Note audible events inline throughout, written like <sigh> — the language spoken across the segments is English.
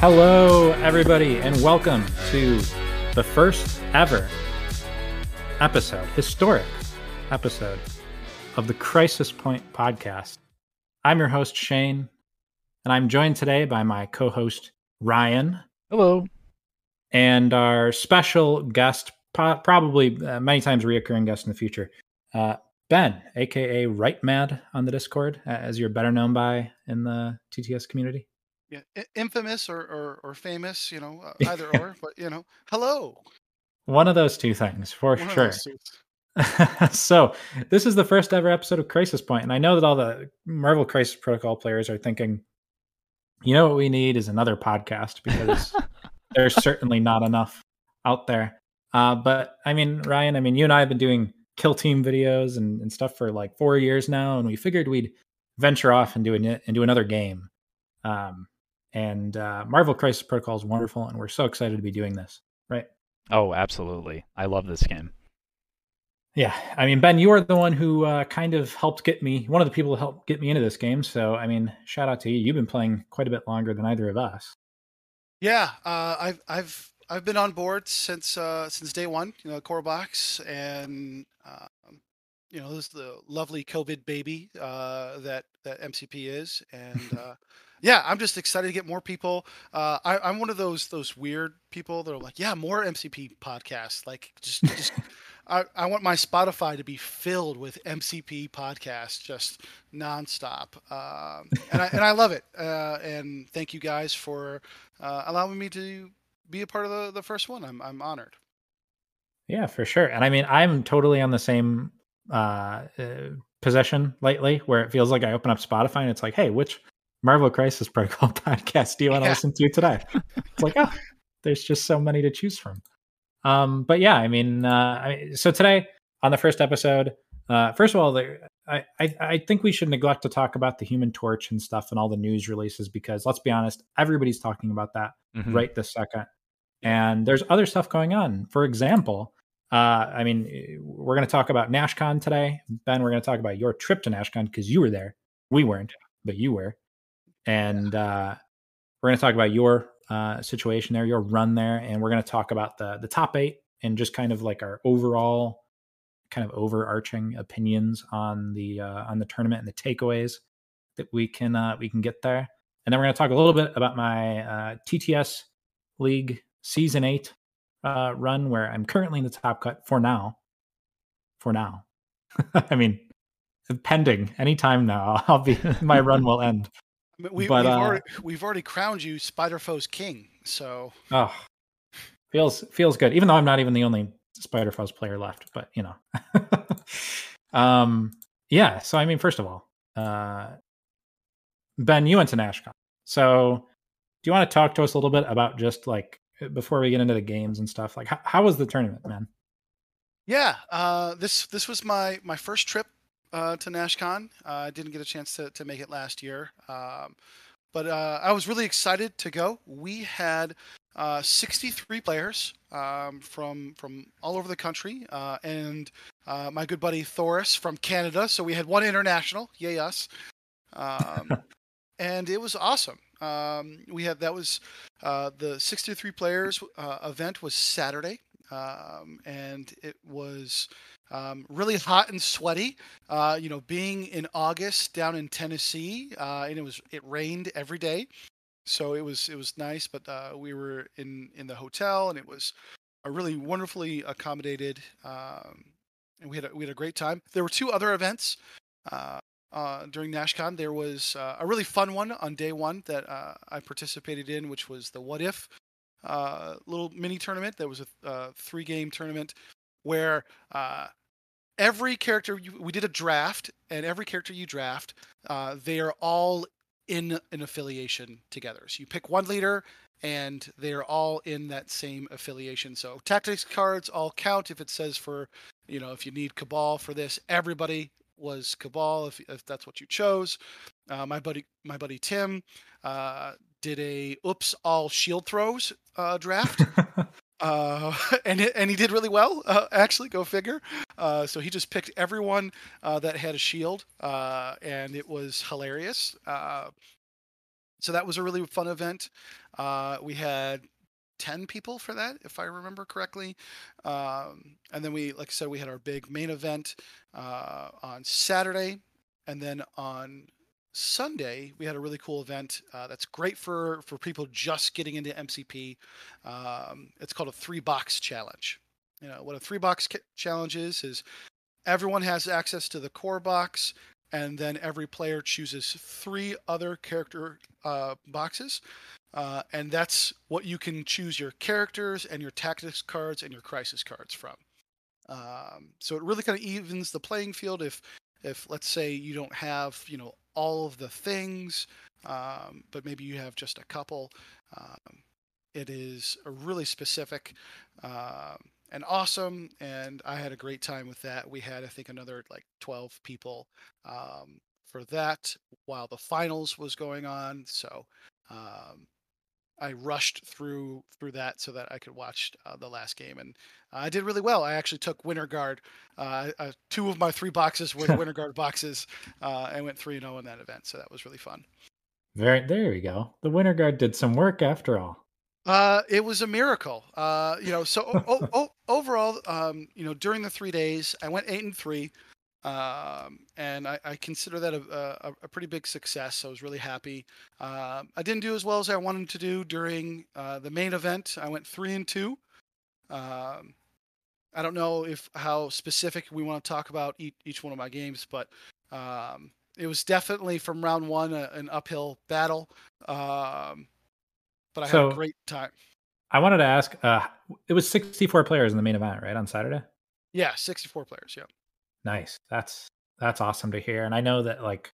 Hello, everybody, and welcome to the first ever episode, historic episode of the Crisis Point podcast. I'm your host, Shane, and I'm joined today by my co host, Ryan. Hello. And our special guest, probably uh, many times reoccurring guest in the future, uh, Ben, aka Right Mad on the Discord, as you're better known by in the TTS community. Yeah, infamous or, or, or famous, you know, uh, either <laughs> or. But you know, hello. One of those two things for One sure. <laughs> so this is the first ever episode of Crisis Point, and I know that all the Marvel Crisis Protocol players are thinking, you know what we need is another podcast because <laughs> there's certainly not enough out there. Uh, but I mean, Ryan, I mean, you and I have been doing kill team videos and, and stuff for like four years now, and we figured we'd venture off and do an, and do another game. Um, and uh, Marvel Crisis Protocol is wonderful, and we're so excited to be doing this. Right? Oh, absolutely! I love this game. Yeah, I mean, Ben, you are the one who uh, kind of helped get me, one of the people who helped get me into this game. So, I mean, shout out to you. You've been playing quite a bit longer than either of us. Yeah, uh, I've I've I've been on board since uh, since day one. You know, core box, and um, you know, this is the lovely COVID baby uh, that that MCP is, and <laughs> uh, yeah, I'm just excited to get more people. Uh, I, am one of those those weird people that are like, yeah, more MCP podcasts. Like, just just I, I want my Spotify to be filled with MCP podcasts, just nonstop. Um, and I and I love it. Uh, and thank you guys for uh, allowing me to be a part of the the first one. I'm I'm honored. Yeah, for sure. And I mean, I'm totally on the same uh, uh position lately, where it feels like I open up Spotify and it's like, hey, which Marvel Crisis <laughs> Protocol podcast do you want to yeah. listen to today? It's like, oh, there's just so many to choose from. Um, but yeah, I mean, uh, I, so today on the first episode, uh, first of all, there, I, I, I think we should neglect to talk about the Human Torch and stuff and all the news releases because let's be honest, everybody's talking about that mm-hmm. right this second. And there's other stuff going on. For example, uh, I mean, we're going to talk about NashCon today. Ben, we're going to talk about your trip to NashCon because you were there. We weren't, but you were and uh, we're going to talk about your uh, situation there, your run there, and we're going to talk about the the top eight and just kind of like our overall kind of overarching opinions on the uh, on the tournament and the takeaways that we can uh, we can get there. And then we're going to talk a little bit about my uh, TTS League Season Eight uh, run, where I'm currently in the top cut for now. For now, <laughs> I mean, pending anytime now, I'll be <laughs> my run <laughs> will end. We, but, we've, uh, already, we've already crowned you Spider Foes King, so oh, feels feels good. Even though I'm not even the only Spider Foes player left, but you know, <laughs> um, yeah. So I mean, first of all, uh, Ben, you went to NashCon, so do you want to talk to us a little bit about just like before we get into the games and stuff? Like, how, how was the tournament, man? Yeah, uh, this this was my my first trip uh, to NashCon. Uh, I didn't get a chance to, to make it last year. Um, but uh, I was really excited to go. We had uh, 63 players um, from from all over the country, uh, and uh, my good buddy Thoris from Canada. So we had one international, yay us! Um, <laughs> and it was awesome. Um, we had that was the 63 players event was Saturday, um, and it was um, really hot and sweaty. Uh, you know, being in August down in Tennessee, uh, and it was it rained every day, so it was it was nice. But uh, we were in in the hotel, and it was a really wonderfully accommodated, um, and we had a, we had a great time. There were two other events. Uh, uh, during NashCon, there was uh, a really fun one on day one that I participated in, which was the What If little mini tournament. That was a three game tournament where uh, every character you, we did a draft, and every character you draft, uh, they are all in an affiliation together. So you pick one leader, and they are all in that same affiliation. So tactics cards all count if it says for, you know, if you need Cabal for this, everybody was Cabal if, if that's what you chose. Uh, my buddy, my buddy Tim, uh, did a oops all shield throws uh, draft. <laughs> Uh, <laughs> and and he did really well. Uh, actually, go figure. Uh, so he just picked everyone uh, that had a shield, uh, and it was hilarious. Uh, so that was a really fun event. We had 10 people for that, if I remember correctly. Um, and then we, like I said, we had our big main event on Saturday. And then on Sunday, we had a really cool event uh, that's great for, for people just getting into MCP. Um, it's called a three box challenge. You know, what a three box challenge is, is everyone has access to the core box, and then every player chooses three other character uh, boxes. Uh, and that's what you can choose your characters and your tactics cards and your crisis cards from. Um, so it really kind of evens the playing field if, if let's say you don't have you know all of the things, um, but maybe you have just a couple. Um, it is a really specific uh, and awesome, and I had a great time with that. We had I think another like 12 people um, for that while the finals was going on. So um, I rushed through through that so that I could watch uh, the last game, and uh, I did really well. I actually took Winter Guard. Uh, two of my three boxes were <laughs> Winter Guard boxes, uh, and went three and zero oh in that event. So that was really fun. Very there we go. The Winter Guard did some work after all. Uh, it was a miracle. Uh, you know, so o- <laughs> o- overall, um, you know, during the three days, I went eight and three um, and I, I, consider that a, a, a, pretty big success. I was really happy. Uh, I didn't do as well as I wanted to do during uh, the main event. I went three and two. Um, I don't know if how specific we want to talk about each, each one of my games, but um, it was definitely from round one a, an uphill battle. Um, but I so, had a great time. I wanted to ask. Uh, it was 64 players in the main event, right on Saturday. Yeah, 64 players. Yeah. Nice. That's that's awesome to hear. And I know that like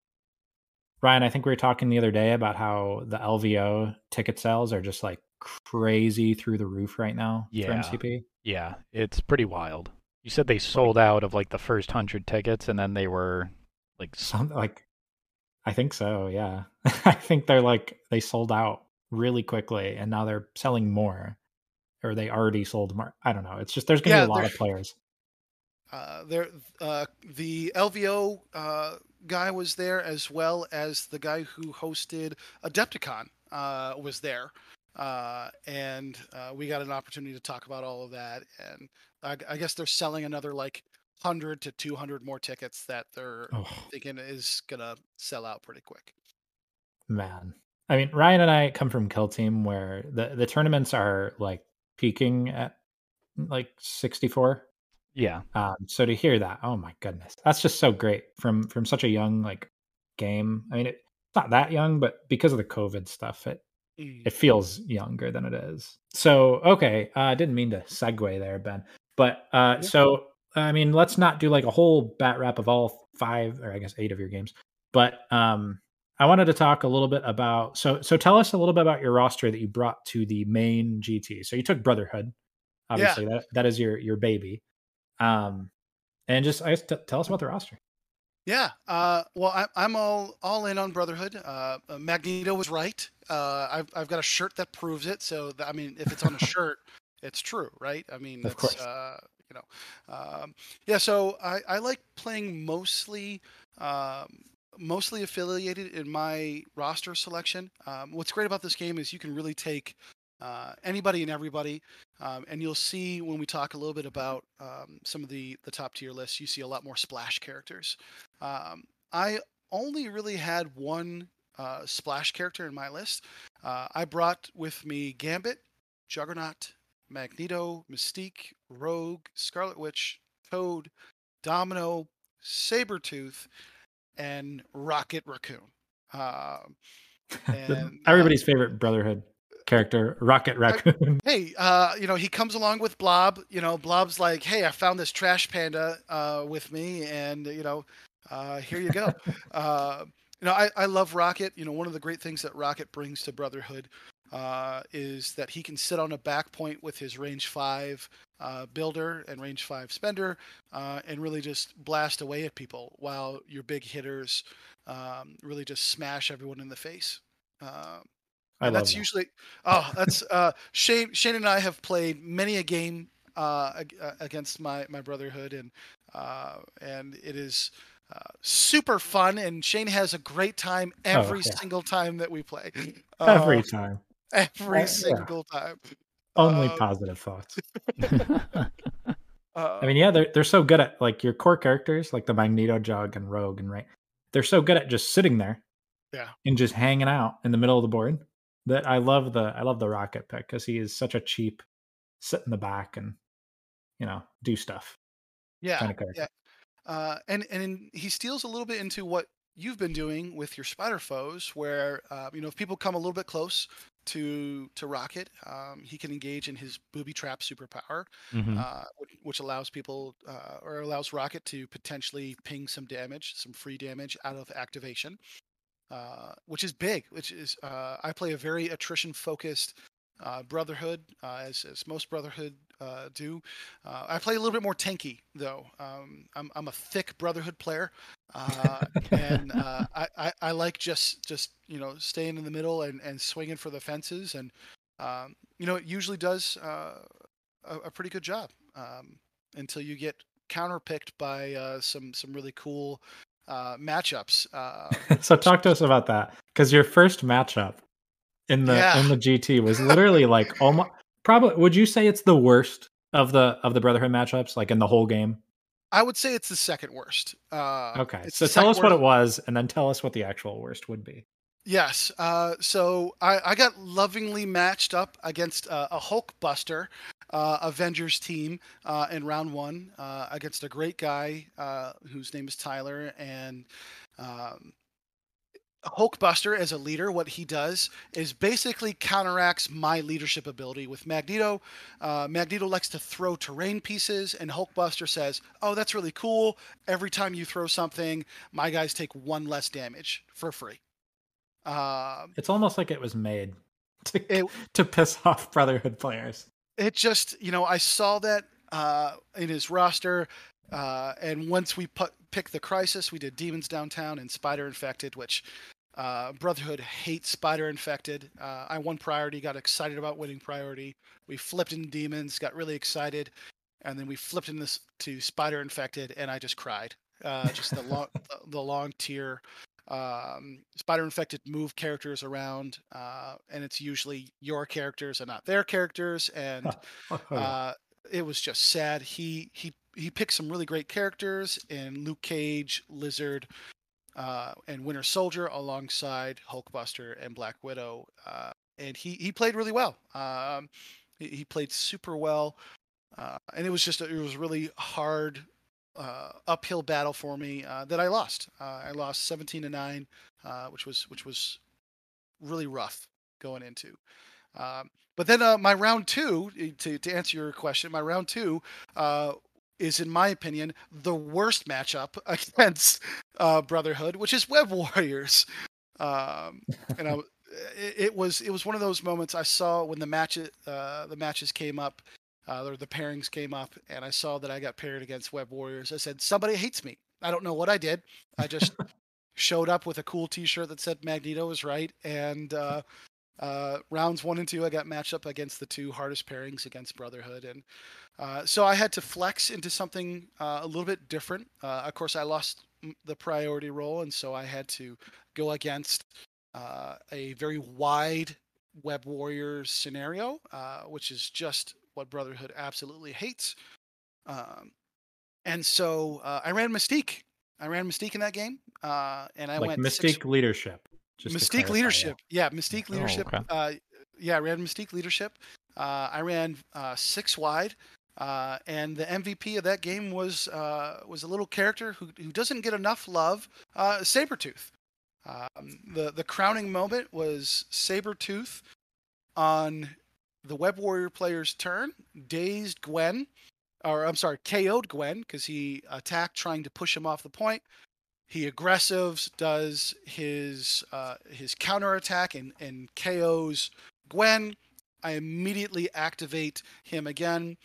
Ryan, I think we were talking the other day about how the LVO ticket sales are just like crazy through the roof right now yeah. for MCP. Yeah, it's pretty wild. You said they sold out of like the first hundred tickets, and then they were like something like I think so. Yeah, <laughs> I think they're like they sold out really quickly, and now they're selling more, or they already sold more. I don't know. It's just there's gonna yeah, be a lot of players. Uh, there, uh, the LVO uh, guy was there as well as the guy who hosted Adepticon uh, was there, uh, and uh, we got an opportunity to talk about all of that. And I, I guess they're selling another like hundred to two hundred more tickets that they're oh. thinking is gonna sell out pretty quick. Man, I mean, Ryan and I come from Kill Team where the the tournaments are like peaking at like sixty four yeah. Um, so to hear that, oh my goodness, that's just so great from from such a young like game. I mean, it, it's not that young, but because of the COVID stuff, it mm. it feels younger than it is. So okay, uh, I uh, didn't mean to segue there, Ben, but uh, yeah. so I mean, let's not do like a whole batrep of all five or I guess eight of your games, but um, I wanted to talk a little bit about so so tell us a little bit about your roster that you brought to the main GT. So you took Brotherhood, obviously yeah. that that is your your baby. Um, and just I guess t- tell us about the roster. Yeah. Uh, well, I, I'm all all in on Brotherhood. Uh, uh Magneto was right. Uh, I've I've got a shirt that proves it. So I mean, if it's on a <laughs> shirt, it's true, right? I mean, of course. Uh, you know, um, yeah. So I I like playing mostly. Um, mostly affiliated in my roster selection. Um, what's great about this game is you can really take uh, anybody and everybody. Um, and you'll see when we talk a little bit about um, some of the, the top tier lists, you see a lot more splash characters. Um, I only really had one uh, splash character in my list. Uh, I brought with me Gambit, Juggernaut, Magneto, Mystique, Rogue, Scarlet Witch, Toad, Domino, Sabretooth, and Rocket Raccoon. Um, <laughs> and, Everybody's favorite Brotherhood character, Rocket Raccoon. <laughs> hey, uh, you know, he comes along with Blob. You know, Blob's like, "Hey, I found this trash panda uh, with me, and you know, uh, here you go." <laughs> uh, you know, I, I love Rocket. You know, one of the great things that Rocket brings to Brotherhood uh, is that he can sit on a back point with his range five uh, builder and range five spender, uh, and really just blast away at people, while your big hitters um, really just smash everyone in the face. Um, I that's that. usually oh that's uh, Shane Shane and I have played many a game uh, uh, against my my Brotherhood, and uh, and it is uh, super fun. And Shane has a great time every yeah. single time that we play. <laughs> Every Uh, time. every yeah. single time. Only uh, positive thoughts. <laughs> <laughs> Uh, I mean, yeah, they're they're so good at like your core characters, like the Magneto Jug and Rogue and right. They're so good at just sitting there, Yeah. and just hanging out in the middle of the board. That I love the I love the Rocket pick because he is such a cheap, sit in the back and you know do stuff yeah, kind of yeah. Uh, and and in, he steals a little bit into what you've been doing with your spider foes, where uh, you know if people come a little bit close to to Rocket, um, he can engage in his booby trap superpower, Mhm. uh, which, which allows people uh, or allows Rocket to potentially ping some damage, some free damage out of activation, uh, which is big. Which is uh, I play a very attrition focused uh, Brotherhood, uh, as as most Brotherhood uh, do. Uh, I play a little bit more tanky though. Um, I'm I'm a thick Brotherhood player, uh, and <laughs> uh, I, I I like just just you know staying in the middle and and swinging for the fences, and um, you know it usually does uh, a, a pretty good job um, until you get counterpicked by uh, some some really cool uh, matchups. Uh, <laughs> so talk to us about that because your first matchup in the Yeah. in the GT was literally like <laughs> almost probably. Would you say it's the worst of the of the Brotherhood matchups, like in the whole game? I would say it's the second worst. Uh, Okay, so tell us what it was, and then tell us what the actual worst would be. Yes. Uh, so I, I got lovingly matched up against uh, a Hulkbuster uh, Avengers team uh, in round one uh, against a great guy uh, whose name is Tyler. And um, Hulkbuster, as a leader, what he does is basically counteracts my leadership ability with Magneto. Uh, Magneto likes to throw terrain pieces, and Hulkbuster says, "Oh, that's really cool. Every time you throw something, my guys take one less damage for free." Um, It's almost like it was made to It- <laughs> to piss off Brotherhood players. It just you know i saw that uh, in his roster uh, and once we put, picked the crisis we did demons downtown and spider infected which uh, brotherhood hates spider infected. Uh, i won priority got excited about winning priority. We flipped into demons got really excited and then we flipped in this to spider infected and i just cried. Uh, just the long <laughs> the long tear um, spider infected move characters around uh, and it's usually your characters and not their characters and <laughs> Oh, uh, it was just sad. He he he picked some really great characters in Luke Cage, Lizard, uh, and Winter Soldier alongside Hulkbuster and Black Widow, uh, and he he played really well. Um, he, he played super well, uh, and it was just a, it was really hard uh, uphill battle for me uh, that I lost. Uh, I lost 17 to nine, uh, which was which was really rough going into. Um, but then uh, my round two, eh, to, to answer your question, my round two uh, is, in my opinion, the worst matchup <laughs> against uh, Brotherhood, which is Web Warriors. Um, and I, <laughs> it, it was it was one of those moments I saw when the match uh, the matches came up, uh, or the pairings came up, and I saw that I got paired against Web Warriors. I said somebody hates me. I don't know what I did. I just <laughs> showed up with a cool T-shirt that said Magneto is right, and uh, uh, rounds one and two, I got matched up against the two hardest pairings against Brotherhood, and uh, so I had to flex into something uh, a little bit different. Uh, of course, I lost the priority roll, and so I had to go against uh, a very wide Web Warriors scenario, uh, which is just what Brotherhood absolutely hates. Um, and so uh, I ran Mystique. I ran Mystique in that game, uh, and I like went six- Mystique leadership. just Mystique leadership. Yeah, Mystique Oh, leadership. okay. Uh, yeah, I ran Mystique leadership. Uh, I ran uh, six wide, uh, and the MVP of that game was uh, was a little character who who doesn't get enough love, uh, Sabretooth. Um, the the crowning moment was Sabretooth on the Web Warrior player's turn, dazed Gwen, or I'm sorry, KO'd Gwen because he attacked trying to push him off the point. He aggressives, does his uh, his counter attack and, and KOs Gwen. I immediately activate him again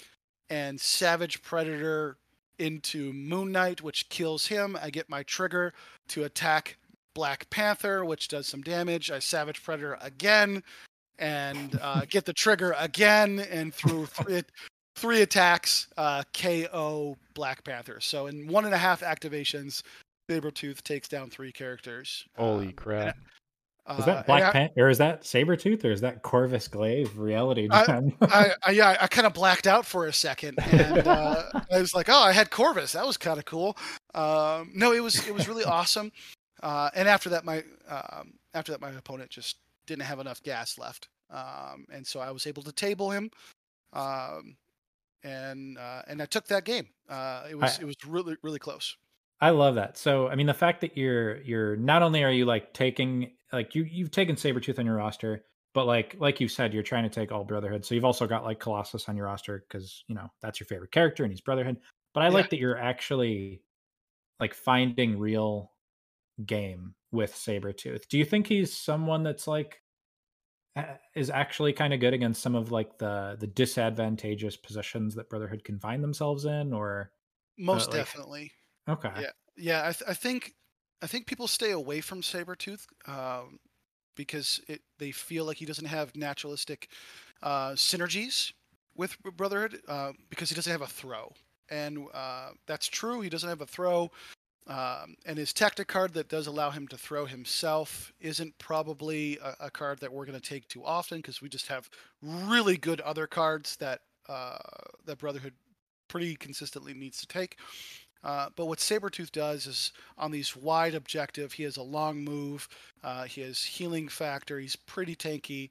and Savage Predator into Moon Knight, which kills him. I get my trigger to attack Black Panther, which does some damage. I Savage Predator again and uh, get the trigger again and through th- three attacks, uh, KO Black Panther. So in one and a half activations, Sabretooth takes down three characters. Holy Um, crap! uh, Is that Black I- Panther or is that Sabretooth or is that Corvus Glaive reality? I- <laughs> I, I yeah, I kind of blacked out for a second, and uh, <laughs> I was like, "Oh, I had Corvus. That was kind of cool." Um, no, it was it was really <laughs> awesome. Uh, and after that, my um, after that, my opponent just didn't have enough gas left, um, and so I was able to table him, um, and uh, and I took that game. Uh, it was I- it was really really close. I love that. So, I mean, the fact that you're you're not only are you like taking like you you've taken Sabretooth on your roster, but like like you said, you're trying to take all Brotherhood. So you've also got like Colossus on your roster because you know that's your favorite character and he's Brotherhood. But I Yeah. like that you're actually like finding real game with Sabretooth. Do you think he's someone that's like is actually kind of good against some of like the the disadvantageous positions that Brotherhood can find themselves in or Most like- definitely. okay. Yeah. Yeah, I, th- I think I think people stay away from Sabretooth um, because it, they feel like he doesn't have naturalistic uh, synergies with Brotherhood uh, because he doesn't have a throw. And uh, that's true. He doesn't have a throw. Um, and his tactic card that does allow him to throw himself isn't probably a, a card that we're going to take too often because we just have really good other cards that uh, that Brotherhood pretty consistently needs to take. Uh, but what Sabretooth does is on these wide objective, he has a long move, uh, he has healing factor, he's pretty tanky,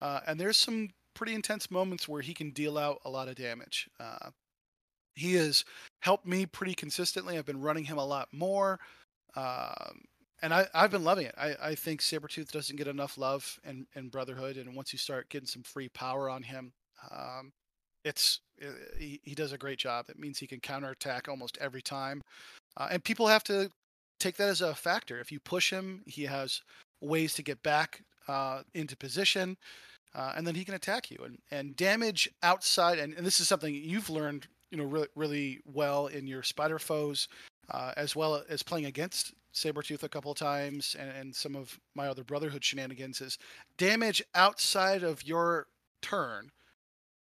uh, and there's some pretty intense moments where he can deal out a lot of damage. Uh, he has helped me pretty consistently. I've been running him a lot more. Um, and I, I've been loving it. I, I think Sabretooth doesn't get enough love in, in Brotherhood. And once you start getting some free power on him, um, it's uh, he, he does a great job. It means he can counterattack almost every time, uh, and people have to take that as a factor. If you push him, he has ways to get back uh, into position, uh, and then he can attack you. And and damage outside, and, and this is something you've learned, you know, really really well in your spider foes, uh, as well as playing against Sabretooth a couple of times, and, and some of my other Brotherhood shenanigans is damage outside of your turn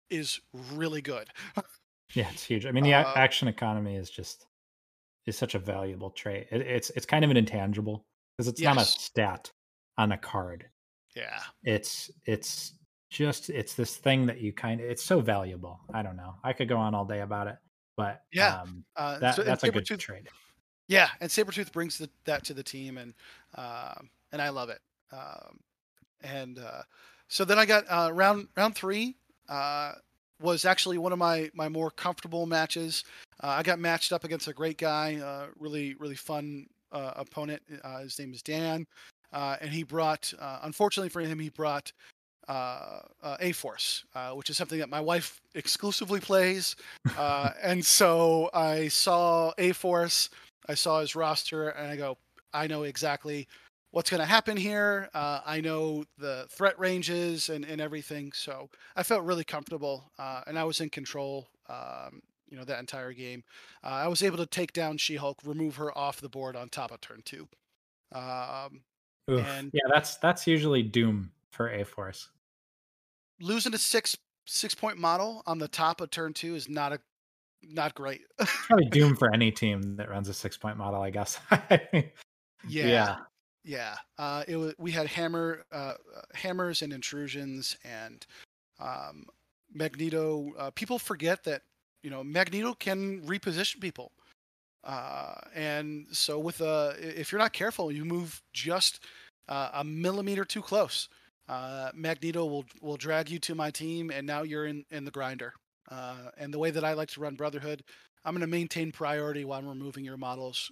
is really good. <laughs> Yeah, it's huge. I mean, the Uh, action economy is just is such a valuable trait. It, it's it's kind of an intangible because it's not a stat on a card. Yeah. It's it's just it's this thing that you kind of it's so valuable. I don't know. I could go on all day about it, but Yeah. um, Uh, that so- that's a good trade. Yeah, and Sabretooth brings the, that to the team, and um, and I love it. Um, and uh, so then I got uh, round round three uh, was actually one of my my more comfortable matches. Uh, I got matched up against a great guy, uh, really really fun uh, opponent. Uh, his name is Dan, uh, and he brought. Uh, unfortunately for him, he brought. Uh, uh, A Force, uh, which is something that my wife exclusively plays, uh, and so I saw A Force, I saw his roster and I go, I know exactly what's going to happen here. Uh, I know the threat ranges and, and everything. So I felt really comfortable uh, and I was in control, um, you know, that entire game. Uh, I was able to take down She Hulk, remove her off the board on top of turn two. Um, Oof. and- yeah, that's that's usually doom for A Force. losing a six six point model on the top of turn two is not a not great. <laughs> Probably doom for any team that runs a six point model. I guess. <laughs> yeah. yeah. Yeah, uh, it was. We had hammer, uh, uh, hammers and intrusions, and um, Magneto. Uh, people forget that you know Magneto can reposition people, uh, and so with a, if you're not careful, you move just uh, a millimeter too close. Uh, Magneto will will drag you to my team, and now you're in in the grinder. Uh, and the way that I like to run Brotherhood, I'm going to maintain priority while I'm removing your models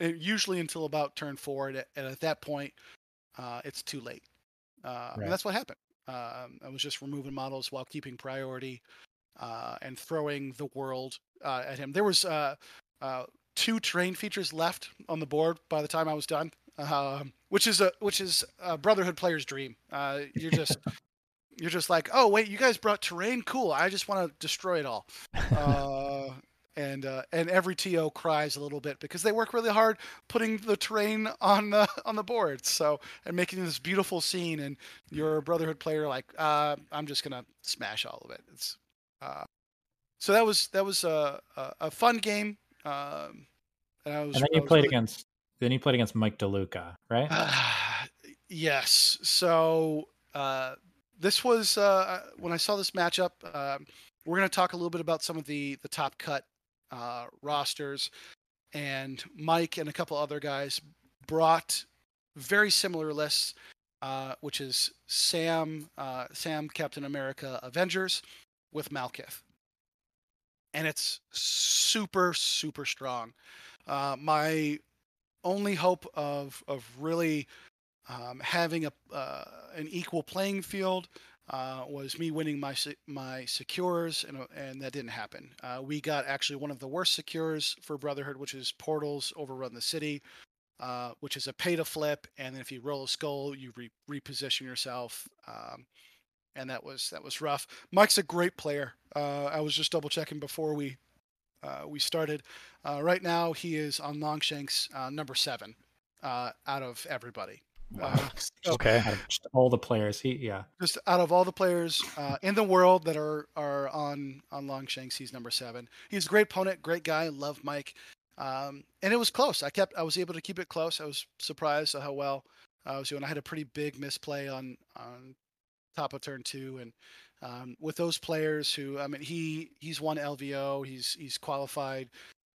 uh, usually until about turn four, and at, and at that point, uh, it's too late. Uh, Right. And that's what happened. Um, I was just removing models while keeping priority uh, and throwing the world uh, at him. There was uh, uh, two terrain features left on the board by the time I was done, um, which is a which is a Brotherhood player's dream. Uh, you're just <laughs> you're just like, oh wait, you guys brought terrain, cool. I just want to destroy it all. Uh, and uh, and every TO cries a little bit because they work really hard putting the terrain on the <laughs> on the board. So and making this beautiful scene, and you're a Brotherhood player like, uh, I'm just gonna smash all of it. It's uh, so that was that was a a, a fun game. Um, and I was. And then you played really- against then you played against Mike DeLuca, right? <sighs> yes. So uh, this was uh, when I saw this matchup. Um, we're going to talk a little bit about some of the the top cut uh, rosters, and Mike and a couple other guys brought very similar lists, uh, which is Sam, uh, Sam Captain America Avengers with Malekith, and it's super super strong. Uh, my only hope of of really um, having a uh, an equal playing field uh, was me winning my my secures, and and that didn't happen. Uh, we got actually one of the worst secures for Brotherhood, which is portals overrun the city, uh, which is a pay to flip, and then if you roll a skull, you re- reposition yourself. Um, and that was that was rough. Mike's a great player. Uh, I was just double checking before we we started. Uh, right now, he is on Longshanks uh, number seven uh, out of everybody. Uh, so Okay. Just all the players, he yeah. just out of all the players uh, in the world that are are on on Longshanks, he's number seven. He's a great opponent, great guy. Love Mike, um, and it was close. I kept I was able to keep it close. I was surprised at how well I was doing. I had a pretty big misplay on on top of turn two, and um, with those players who I mean he he's won LVO. He's he's qualified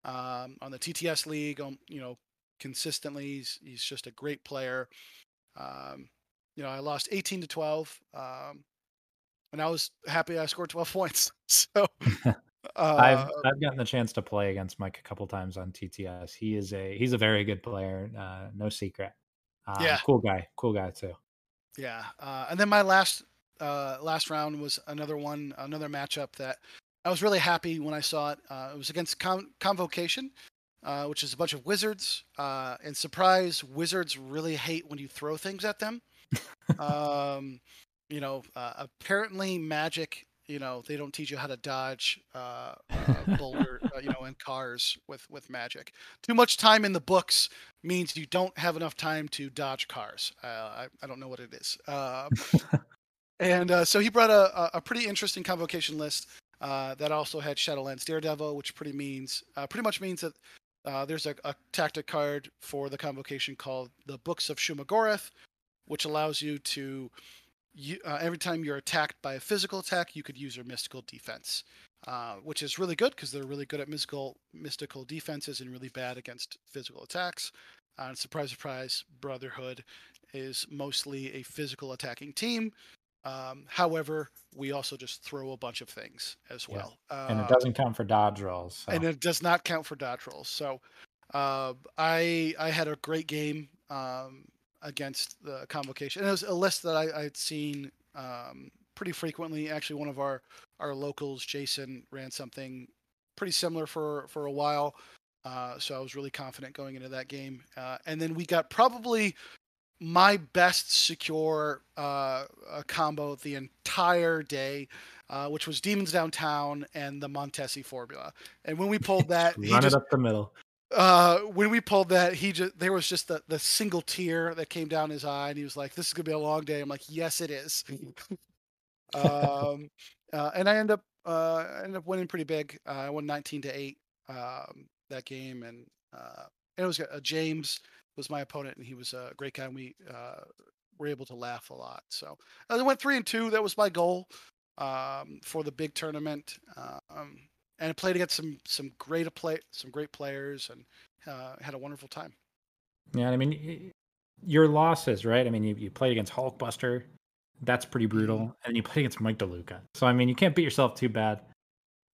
um, on the TTS league. Um, you know consistently. He's he's just a great player. Um, you know, I lost 18 to 12, um, and I was happy I scored 12 <laughs> points. So, <laughs> uh, I've I've gotten the chance to play against Mike a couple times on TTS. He is a he's a very good player, uh, no secret. Um, Yeah. cool guy, cool guy too. yeah, uh, and then my last uh, last round was another one, another matchup that I was really happy when I saw it. Uh, it was against Con- Convocation, uh, which is a bunch of wizards. Uh, and surprise, wizards really hate when you throw things at them. <laughs> um, you know, uh, apparently magic. You know, they don't teach you how to dodge uh, uh, <laughs> boulder, uh, you know, in cars with with magic. Too much time in the books means you don't have enough time to dodge cars. Uh, I, I don't know what it is. <laughs> And uh, so he brought a, a, pretty interesting convocation list uh, that also had Shadowlands Daredevil, which pretty means uh, pretty much means that uh, there's a, a tactic card for the convocation called the Books of Shumagorath, which allows you to you, uh, every time you're attacked by a physical attack, you could use your mystical defense, uh, which is really good because they're really good at mystical mystical defenses and really bad against physical attacks. Uh, surprise, surprise, Brotherhood is mostly a physical attacking team. Um, however, we also just throw a bunch of things as Yeah. well. and it Uh, doesn't count for dodge rolls. So. and it does not count for dodge rolls. So uh, I I had a great game um, against the convocation. And it was a list that I, I'd seen um, pretty frequently. Actually, one of our our locals, Jason, ran something pretty similar for for a while. Uh, so I was really confident going into that game. Uh, and then we got probably my best secure uh, combo the entire day, uh, which was Demons Downtown and the Montesi formula. And when we pulled <laughs> that, he Run just it up the middle. uh, when we pulled that, he just there was just the, the single tear that came down his eye, and he was like, "This is gonna be a long day." I'm like, "Yes, it is." <laughs> um, uh, and I end up uh, I ended up winning pretty big. Uh, I won 19 to eight um, that game, and uh, it was uh, James was my opponent, and he was a great guy. And we uh, were able to laugh a lot. So I went three and two. That was my goal um, for the big tournament. Um, and I played against some some great play some great players and uh, had a wonderful time. Yeah, I mean, your losses, right? I mean, you, you played against Hulkbuster. That's pretty brutal. Mm-hmm. And you played against Mike DeLuca. So, I mean, you can't beat yourself too bad.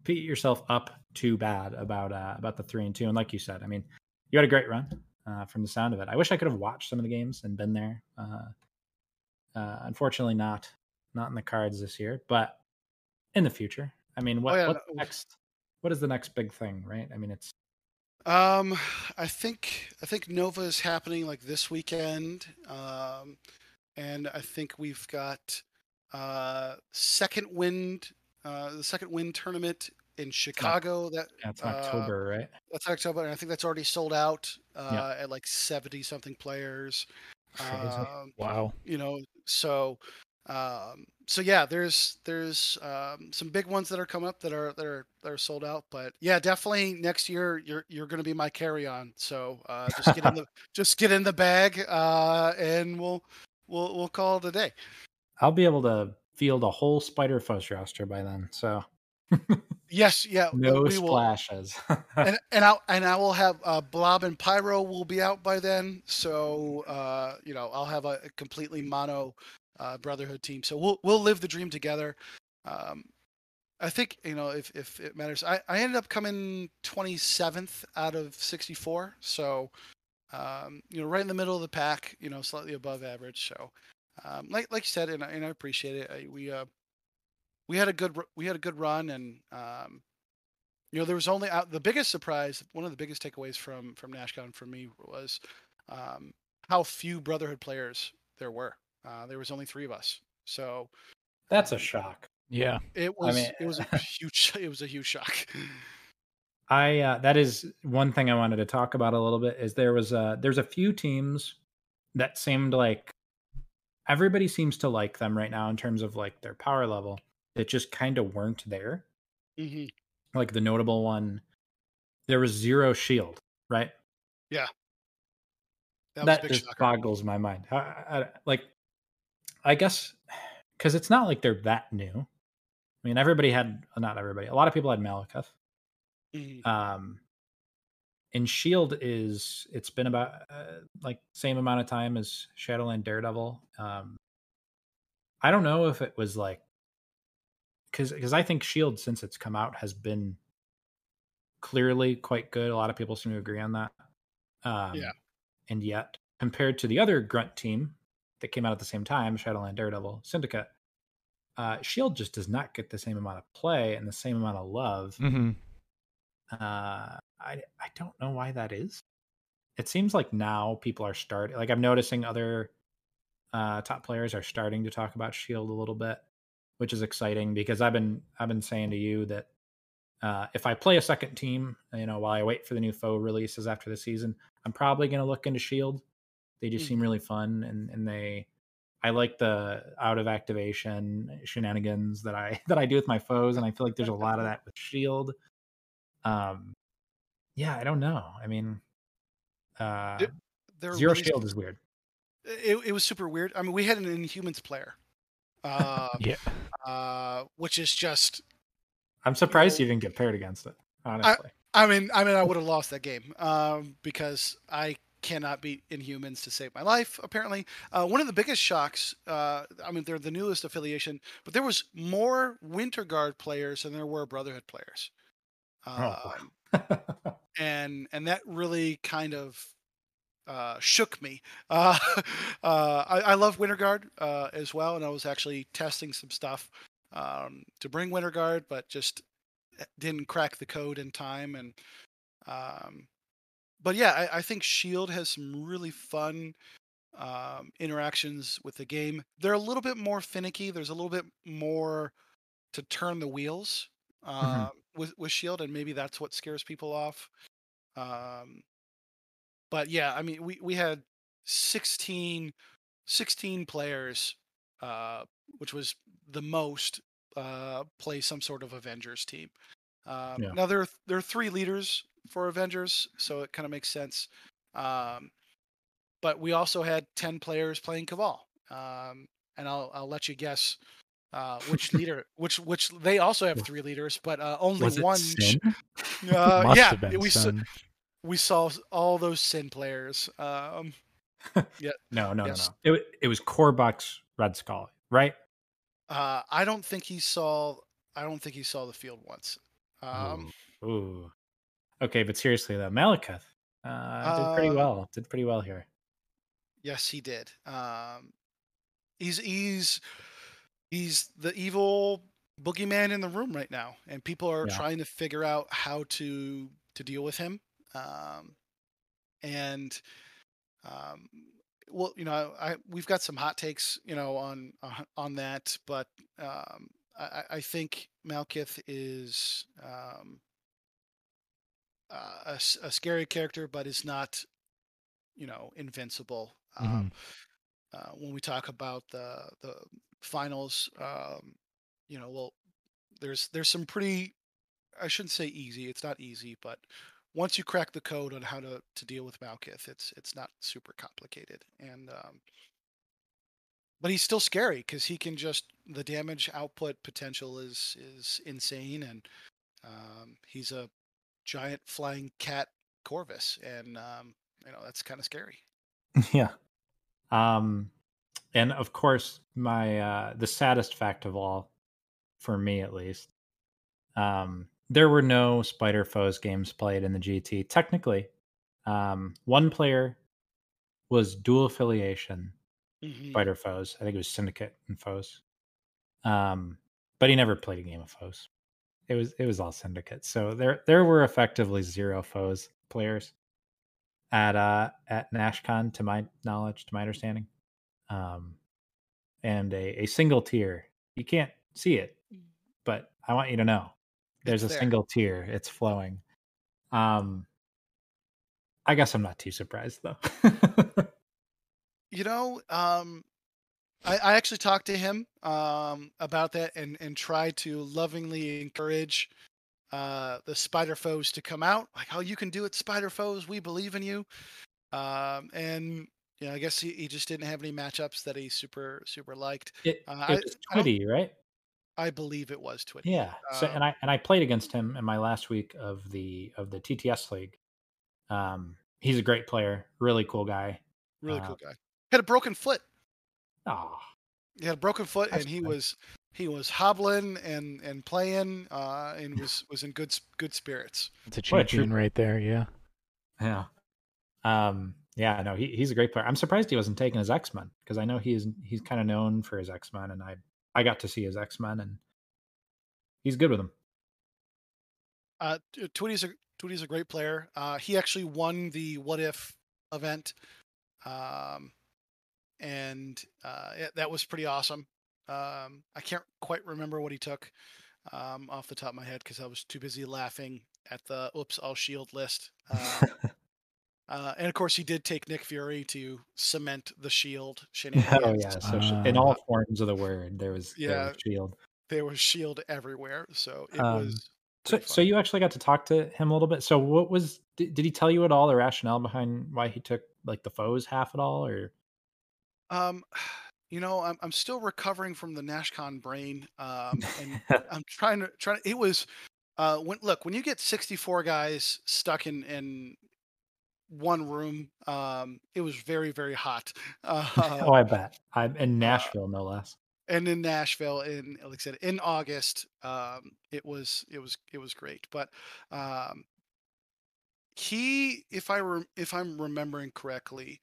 Beat yourself up too bad about uh, about the three and two. And like you said, I mean, you had a great run uh, from the sound of it. I wish I could have watched some of the games and been there. Uh, uh, unfortunately, not not in the cards this year, but in the future. I mean, what Oh, yeah, what's no- next? What is the next big thing, right? I mean, it's Um, <sighs> I think I think Nova is happening like this weekend, um, and I think we've got uh, second wind, uh, the second wind tournament in Chicago. That that's uh, October, right? that's October, and I think that's already sold out uh, at like seventy something players. Um, Wow. you know, so Um, so yeah, there's there's um, some big ones that are coming up that are that are that are sold out. But yeah, definitely next year you're you're going to be my carry on. So uh, just get in the <laughs> just get in the bag, uh, and we'll we'll we'll call it a day. I'll be able to field a whole Spider Foes roster by then. So <laughs> yes, yeah, no we splashes. <laughs> and and I and I will have uh, Blob and Pyro will be out by then. So uh, you know I'll have a, a completely mono uh, Brotherhood team. So we'll we'll live the dream together. Um, I think you know if if it matters. I I ended up coming 27th out of 64. So um, you know right in the middle of the pack. You know slightly above average. So um, like like you said, and I, and I appreciate it. I, we uh we had a good we had a good run, and um, you know there was only uh, the biggest surprise. One of the biggest takeaways from from NashCon for me was um, how few Brotherhood players there were. Uh, there was only three of us, so that's a shock. Yeah, it was. I mean, it was a <laughs> huge. <laughs> It was a huge shock. I uh, that is one thing I wanted to talk about a little bit. Is there was a there's a few teams that seemed like everybody seems to like them right now in terms of like their power level that just kind of weren't there. Mm-hmm. Like the notable one, there was zero shield, right? Yeah, that, that just shocker. boggles my mind. I, I, like, I guess because it's not like they're that new. I mean, everybody had not everybody. A lot of people had Malekith. Mm-hmm. Um, and Shield is it's been about uh, like same amount of time as Shadowland Daredevil. Um, I don't know if it was like because because I think Shield since it's come out has been clearly quite good. A lot of people seem to agree on that. Um, yeah, and yet compared to the other Grunt team that came out at the same time, Shadowland Daredevil Syndicate, uh, Shield just does not get the same amount of play and the same amount of love. Mm-hmm. Uh, I I don't know why that is. It seems like now people are starting. Like I'm noticing other uh, top players are starting to talk about Shield a little bit which is exciting because I've been I've been saying to you that uh, if I play a second team, you know, while I wait for the new foe releases after the season, I'm probably going to look into Shield. They just mm-hmm. seem really fun, and and they, I like the out of activation shenanigans that I <laughs> that I do with my foes, and I feel like there's a lot of <laughs> that with Shield. Um, yeah, I don't know. I mean, uh, zero really Shield is weird. It, it was super weird. I mean, we had an Inhumans player uh, <laughs> yeah. Uh, which is just. I'm surprised you, know, you, didn't get paired against it. Honestly, I, I mean, I mean, I would have lost that game um, because I cannot beat Inhumans to save my life. Apparently, uh, one of the biggest shocks. Uh, I mean, they're the newest affiliation, but there was more Winter Guard players than there were Brotherhood players. Oh. Um, <laughs> and and that really kind of uh, shook me. Uh, <laughs> uh, I, I, love Winter Guard uh, as well, and I was actually testing some stuff um, to bring Winter Guard, but just eh, didn't crack the code in time. And um, but yeah, I, I, think Shield has some really fun um, interactions with the game. They're a little bit more finicky. There's a little bit more to turn the wheels mm-hmm. Uh, with with Shield, and maybe that's what scares people off. Um, but yeah, I mean, we we had 16, 16 players, uh, which was the most uh, play some sort of Avengers team. Um, yeah. Now there are, there are three leaders for Avengers, so it kind of makes sense. Um, but we also had ten players playing Cabal, um, and I'll I'll let you guess uh, which <laughs> leader, which which they also have three leaders, but uh, only one. Uh, <laughs> yeah, we we saw all those sin players. Um, <laughs> yeah, no, no, yes. no, no. It it was Core box Red Skull, right? Uh, I don't think he saw. I don't think he saw the field once. Um, ooh, ooh. okay, but seriously though, Malekith uh, did pretty uh, well. Did pretty well here. Yes, he did. Um, he's he's he's the evil boogeyman in the room right now, and people are yeah. trying to figure out how to to deal with him um, and um, well, you know, I we've got some hot takes, you know, on uh, on that, but um, I, I think Malekith is um, a, a, scary character, but is not, you know, invincible. Mm-hmm. Um, uh, when we talk about the the finals, um, you know, well, there's there's some pretty, I shouldn't say easy. It's not easy, but once you crack the code on how to to deal with Malekith, it's it's not super complicated. And um, but he's still scary because he can just the damage output potential is is insane, and um, he's a giant flying cat Corvus, and um, you know that's kind of scary. <laughs> yeah. Um, and of course, my uh, the saddest fact of all, for me at least, um, there were no Spider Foes games played in the GT. Technically, um, one player was dual affiliation Mhm. Spider Foes. I think it was Syndicate and Foes. Um, but he never played a game of Foes. It was it was all Syndicate. So there there were effectively zero Foes players at uh at NashCon to my knowledge, to my understanding. Um, and a, a single tear. You can't see it, but I want you to know there's It's a there. single tier. It's flowing. Um, I guess I'm not too surprised though. <laughs> You know, um, I, I actually talked to him um, about that and and tried to lovingly encourage uh, the Spider Foes to come out. Like, oh, you can do it, Spider Foes. We believe in you. Um, and yeah, I guess he, he just didn't have any matchups that he super super liked. it, Uh, it I- was I don't- Twitty, right? I believe it was Twitty. Yeah. So Um, and I and I played against him in my last week of the of the TTS league. Um, he's a great player, really cool guy. really uh, cool guy. Had a broken foot. Oh, He had a broken foot, and he fine. was he was hobbling and and playing, uh, and was was in good good spirits. It's a What a champion right there. Yeah. yeah. Um, yeah, no, he, he's a great player. I'm surprised he wasn't taking his X Men because I know he's he's kind of known for his X Men, and I I got to see his X Men, and he's good with them. Uh, T- Twitty's a Twitty's a great player. Uh, he actually won the What If event, um, and uh, yeah, that was pretty awesome. Um, I can't quite remember what he took um, off the top of my head because I was too busy laughing at the "Oops, I'll shield" list. Uh, <laughs> uh, and of course, he did take Nick Fury to cement the shield <laughs> shenanigans. oh yeah, so sh- in Uh, all forms of the word, there was there Yeah. was Shield. There was shield everywhere, so it Um, was. So, pretty so you actually got to talk to him a little bit. So, what was did, did he tell you at all the rationale behind why he took like the foes half at all, or Um, <sighs> you know, I'm I'm still recovering from the NashCon brain. Um, and <laughs> I'm trying to try. It was, uh, when look when you get 64 guys stuck in in one room, um, it was very very hot. <laughs> Uh, oh, I bet I'm in Nashville, no less. and in Nashville, in like I said, in August, um, it was it was it was great. But um, he, if I rem- if I'm remembering correctly,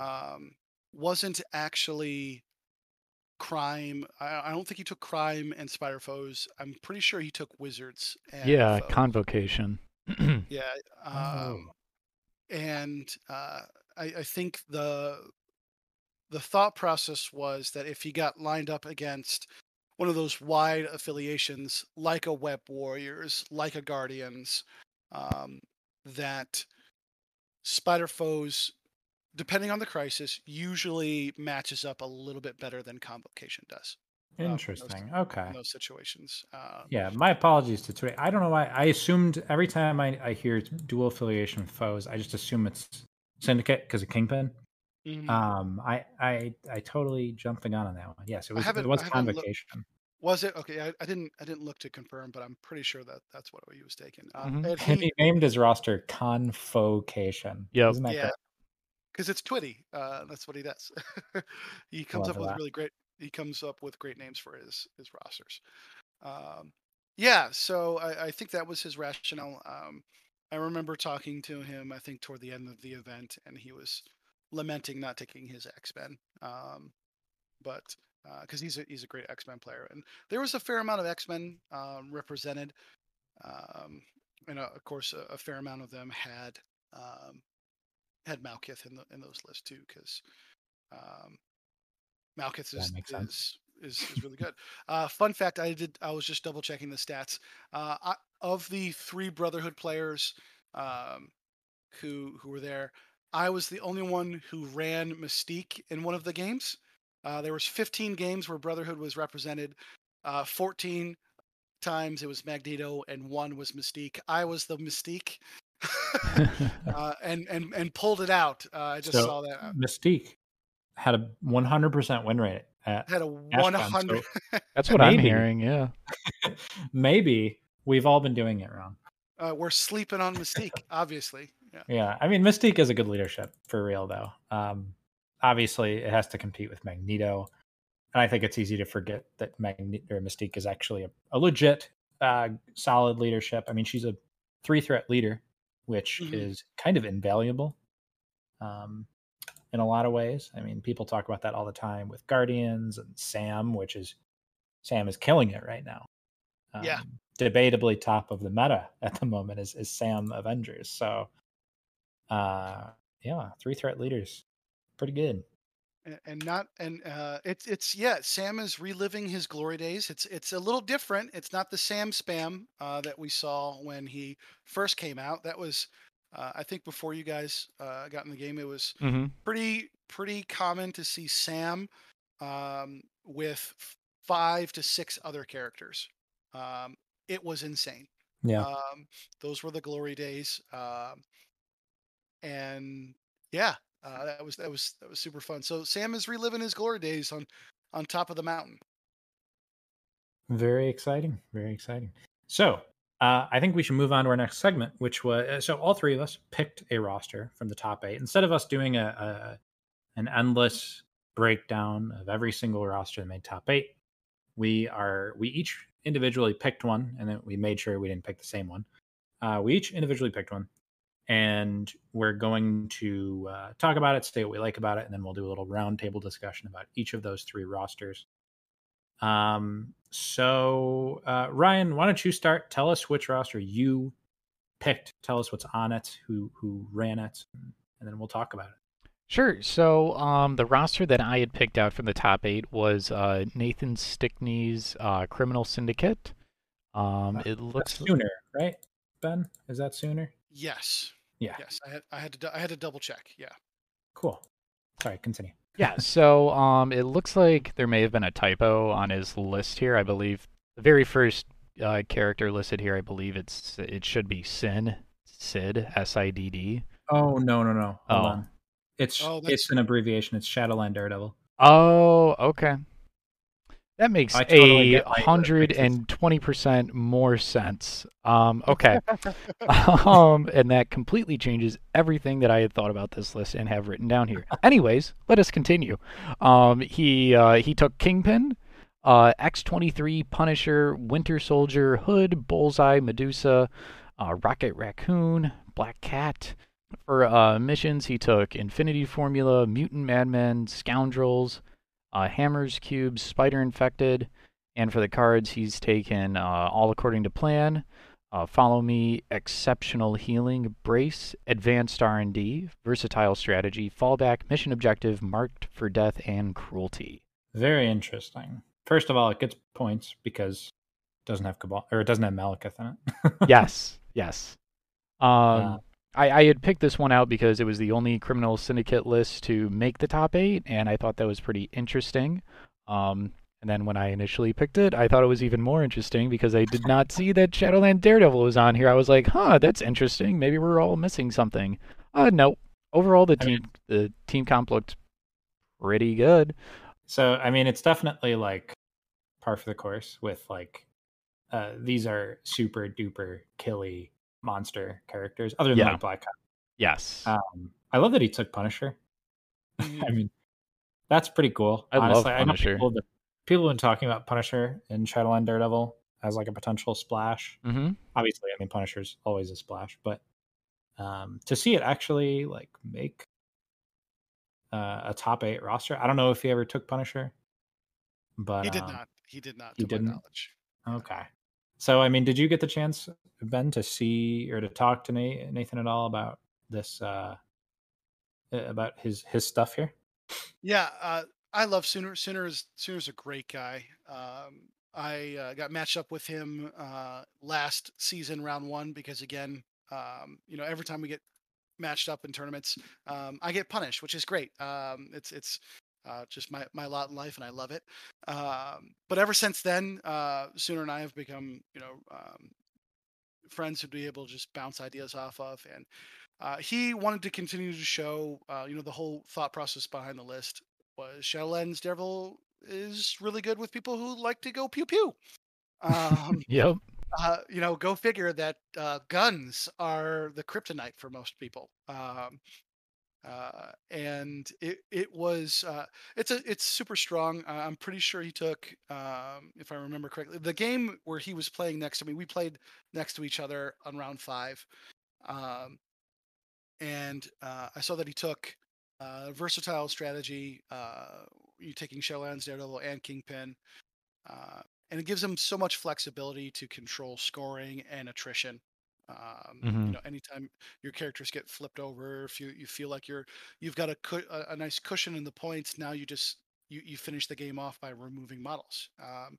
um, wasn't actually crime. I, I don't think he took crime and spider foes. I'm pretty sure he took wizards. And yeah. foes. Convocation. <clears throat> Yeah. Um, Oh. And uh, I, I think the the thought process was that if he got lined up against one of those wide affiliations, like a Web Warriors, like a Guardians, um, that Spider Foes, depending on the crisis, usually matches up a little bit better than Convocation does in those- Interesting. Okay. in those situations. Uh, Yeah, my apologies to Twitty. I don't know why. I assumed every time I, I hear dual affiliation with foes, I just assume it's Syndicate because of Kingpin. mhm. Um, I I I totally jumped the gun on that one. Yes, it was it was I haven't looked- Convocation. was it okay? I, I didn't I didn't look to confirm, but I'm pretty sure that that's what he was taking. Um, Mhm. and <laughs> And he- he named his roster Convocation. Yep. Isn't that yeah, great? because it's Twitty. Uh, that's what he does. <laughs> he comes Love up with that. really great. He comes up with great names for his his rosters. Um, yeah, so I, I think that was his rationale. Um, I remember talking to him. I think toward the end of the event, and he was lamenting not taking his X Men. Um, but because he's a he's a great X Men player, and there was a fair amount of X Men um, represented. Um, and uh, of course, a, a fair amount of them had um, had Malekith in the in those lists too, because That is is, is is really <laughs> good. Uh, fun fact: I did I was just double checking the stats. Uh, I, of the three Brotherhood players um, who who were there, I was the only one who ran Mystique in one of the games. Uh, there was 15 games where Brotherhood was represented. Uh, 14 times it was Magneto, and one was Mystique. I was the Mystique, <laughs> <laughs> uh, and and and pulled it out. Uh, I just So, saw that. Mystique had a 100% win rate. At, Had a Ashcon, 100. <laughs> That's what I'm hearing. Yeah. <laughs> maybe we've all been doing it wrong. Uh, we're sleeping on Mystique, obviously. Yeah. Yeah, I mean Mystique is a good leadership for real though. Um, obviously, it has to compete with Magneto, and I think it's easy to forget that Magneto or Mystique is actually a, a legit, uh, solid leadership. I mean, she's a three threat leader, which Mhm. is kind of invaluable, um, in a lot of ways. I mean, people talk about that all the time with Guardians and Sam, which is Sam is killing it right now. Yeah. Um, debatably top of the meta <laughs> at the moment is, is Sam Avengers. So, uh, yeah, three threat leaders, pretty good. and- and not and uh it's it's yeah sam is reliving his glory days it's it's a little different it's not the sam spam uh that we saw when he first came out that was uh, i think before you guys uh got in the game it was hmm pretty pretty common to see sam um with five to six other characters um it was insane Yeah, um, those were the glory days. Um, and yeah, uh, that was that was that was super fun. So Sam is reliving his glory days on on top of the mountain. very exciting, very exciting. So, uh, I think we should move on to our next segment, which was uh, so all three of us picked a roster from the top eight instead of us doing a, a an endless breakdown of every single roster that made top eight. We are we each individually picked one, and then we made sure we didn't pick the same one. Uh, we each individually picked one, and we're going to uh, talk about it, say what we like about it, and then we'll do a little roundtable discussion about each of those three rosters. Um, so uh, Ryan, why don't you start? Tell us which roster you picked. Tell us what's on it, who who ran it, and then we'll talk about it. Sure. So um, the roster that I had picked out from the top eight was uh, Nathan Stickney's uh, Criminal Syndicate. Um, Uh, it looks That's sooner, right? Ben, is that sooner? Yes, Yeah. yes. I had I had to I had to double check. Yeah. Cool. Sorry, continue. Yeah. So um, it looks like there may have been a typo on his list here. I believe the very first uh, character listed here, I believe it's it should be Sin, Sid, S I D D. Oh no no no! Hold Oh. on. It's Oh, it's an abbreviation. It's Shadowland Daredevil. Oh, okay. That makes totally a get why you would hundred fix this. and twenty percent more sense. Um, okay. <laughs> <laughs> um, and that completely changes everything that I had thought about this list and have written down here. <laughs> Anyways, let us continue. Um, he uh, he took Kingpin, uh, X23, Punisher, Winter Soldier, Hood, Bullseye, Medusa, uh, Rocket Raccoon, Black Cat. For uh, missions, he took Infinity Formula, Mutant Madmen, Scoundrels, uh, Hammers, Cubes, Spider Infected, and for the cards, he's taken uh, All According to Plan, uh, Follow Me, Exceptional Healing, Brace, Advanced R&D, Versatile Strategy, Fallback, Mission Objective, Marked for Death, and Cruelty. Very interesting. First of all, it gets points because it doesn't have Cabal or it doesn't have Malekith in it. <laughs> yes, yes. Um, Uh, I, I had picked this one out because it was the only criminal syndicate list to make the top eight, and I thought that was pretty interesting. Um, and then when I initially picked it, I thought it was even more interesting because I did not see that Shadowland Daredevil was on here. I was like, huh, that's interesting. Maybe we're all missing something. Uh, no. Overall, the I team the team comp looked pretty good. So I mean, it's definitely like par for the course with like uh, these are super duper killy monster characters. Other than Yeah. like Black Cat. Yes. Um, I love that he took Punisher. <laughs> I mean, that's pretty cool. I love honestly. I know Punisher. people, that- people have been talking about Punisher in Shadowland Daredevil as like a potential splash. mm-hmm. Obviously, I mean Punisher's always a splash, but um, to see it actually like make uh, a top eight roster, I don't know if he ever took Punisher, but he did um, not. He did not. he to didn't? knowledge. Okay. So, I mean, did you get the chance, Ben, to see or to talk to Nathan at all about this, uh, about his his stuff here? Yeah, uh, I love Sooner. Sooner is Sooner's a great guy. Um, I uh, got matched up with him uh, last season, round one, because again, um, you know, every time we get matched up in tournaments, um, I get punished, which is great. Um, it's it's uh, just my, my lot in life, and I love it. Um, but ever since then, uh, Sooner and I have become, you know, um, friends who'd be able to just bounce ideas off of. And uh, he wanted to continue to show, uh, you know, the whole thought process behind the list was Shadowlands Daredevil is really good with people who like to go pew pew. <laughs> Um, Yep. uh, you know, go figure that uh, guns are the kryptonite for most people. Um, uh, and it it was uh, it's a it's super strong. Uh, I'm pretty sure he took, um, if I remember correctly, the game where he was playing next to me. We played next to each other on round five, um, and uh, I saw that he took uh, versatile strategy. Uh, you taking Shadowlands, Daredevil, and Kingpin, and it gives him so much flexibility to control scoring and attrition. Um, You Mhm. know, anytime your characters get flipped over, if you, you feel like you're you've got a, cu- a a nice cushion in the points, now you just you, you finish the game off by removing models. Um,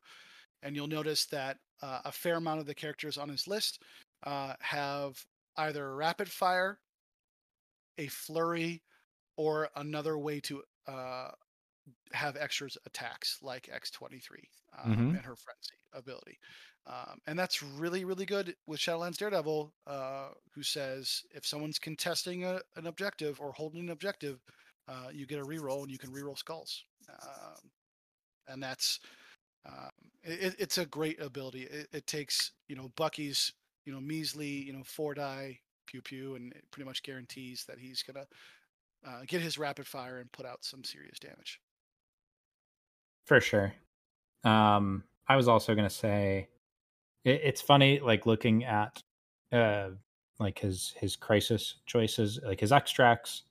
and you'll notice that uh, a fair amount of the characters on his list uh, have either a rapid fire, a flurry, or another way to uh, have extras attacks like X23 um, Mhm. and her frenzy ability. Um, and that's really, really good with Shadowlands Daredevil, uh, who says if someone's contesting a, an objective or holding an objective, uh, you get a reroll and you can reroll skulls. Um, and that's um, it, it's a great ability. It, it takes you know Bucky's you know measly you know four die pew pew, and it pretty much guarantees that he's gonna uh, get his rapid fire and put out some serious damage. for sure. Um, I was also gonna say it, it's funny, like looking at uh, like his his crisis choices, like his extracts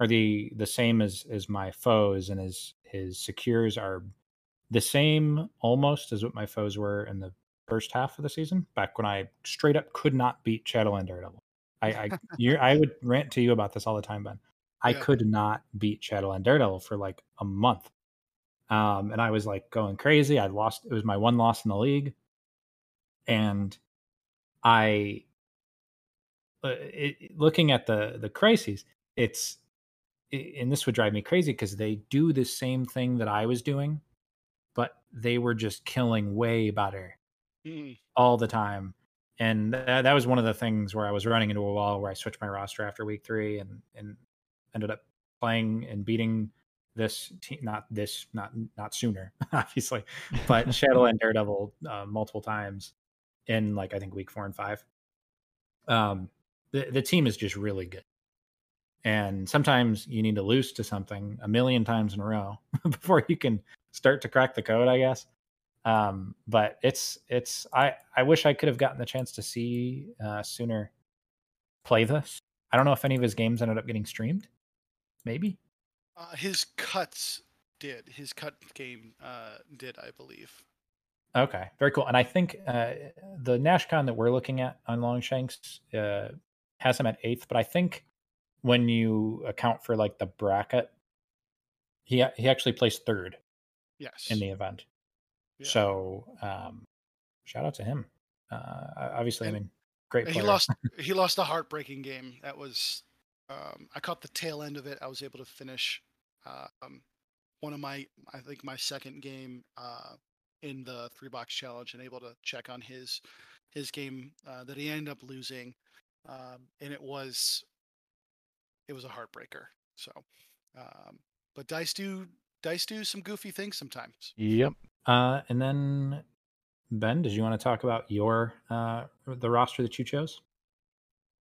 are the the same as as my foes, and his his secures are the same almost as what my foes were in the first half of the season, back when I straight up could not beat Shadowland Daredevil. I I, <laughs> you, I would rant to you about this all the time, Ben. I Yeah. could not beat Shadowland Daredevil for like a month. Um, and I was like going crazy. I lost. It was my one loss in the league, and I, uh, it, looking at the the crises, it's, i- and this would drive me crazy because they do the same thing that I was doing, but they were just killing way better Mm, all the time. And that, that was one of the things where I was running into a wall where I switched my roster after week three and, and ended up playing and beating this team, not this, not, not sooner, <laughs> obviously, <laughs> but Shadowland Daredevil uh, multiple times in like, I think week four and five. Um, the, the team is just really good. And sometimes you need to lose to something a million times in a row <laughs> before you can start to crack the code, I guess um but it's it's i i wish i could have gotten the chance to see uh sooner play this i don't know if any of his games ended up getting streamed maybe Uh, his cuts did. His cut game uh, did, I believe. okay very cool and i think uh the nashcon that we're looking at on longshanks uh has him at eighth but i think when you account for like the bracket he he actually placed third Yes. in the event Yeah. so um shout out to him uh obviously And- i mean great he lost. <laughs> he lost a heartbreaking game. That was. Um, I caught the tail end of it. I was able to finish um, one of my. I think my second game uh, in the three box challenge, and able to check on his his game uh, that he ended up losing, um, and it was. It was a heartbreaker. So, um, but dice do dice do some goofy things sometimes. Yep. Uh, and then Ben, did you want to talk about your uh, the roster that you chose?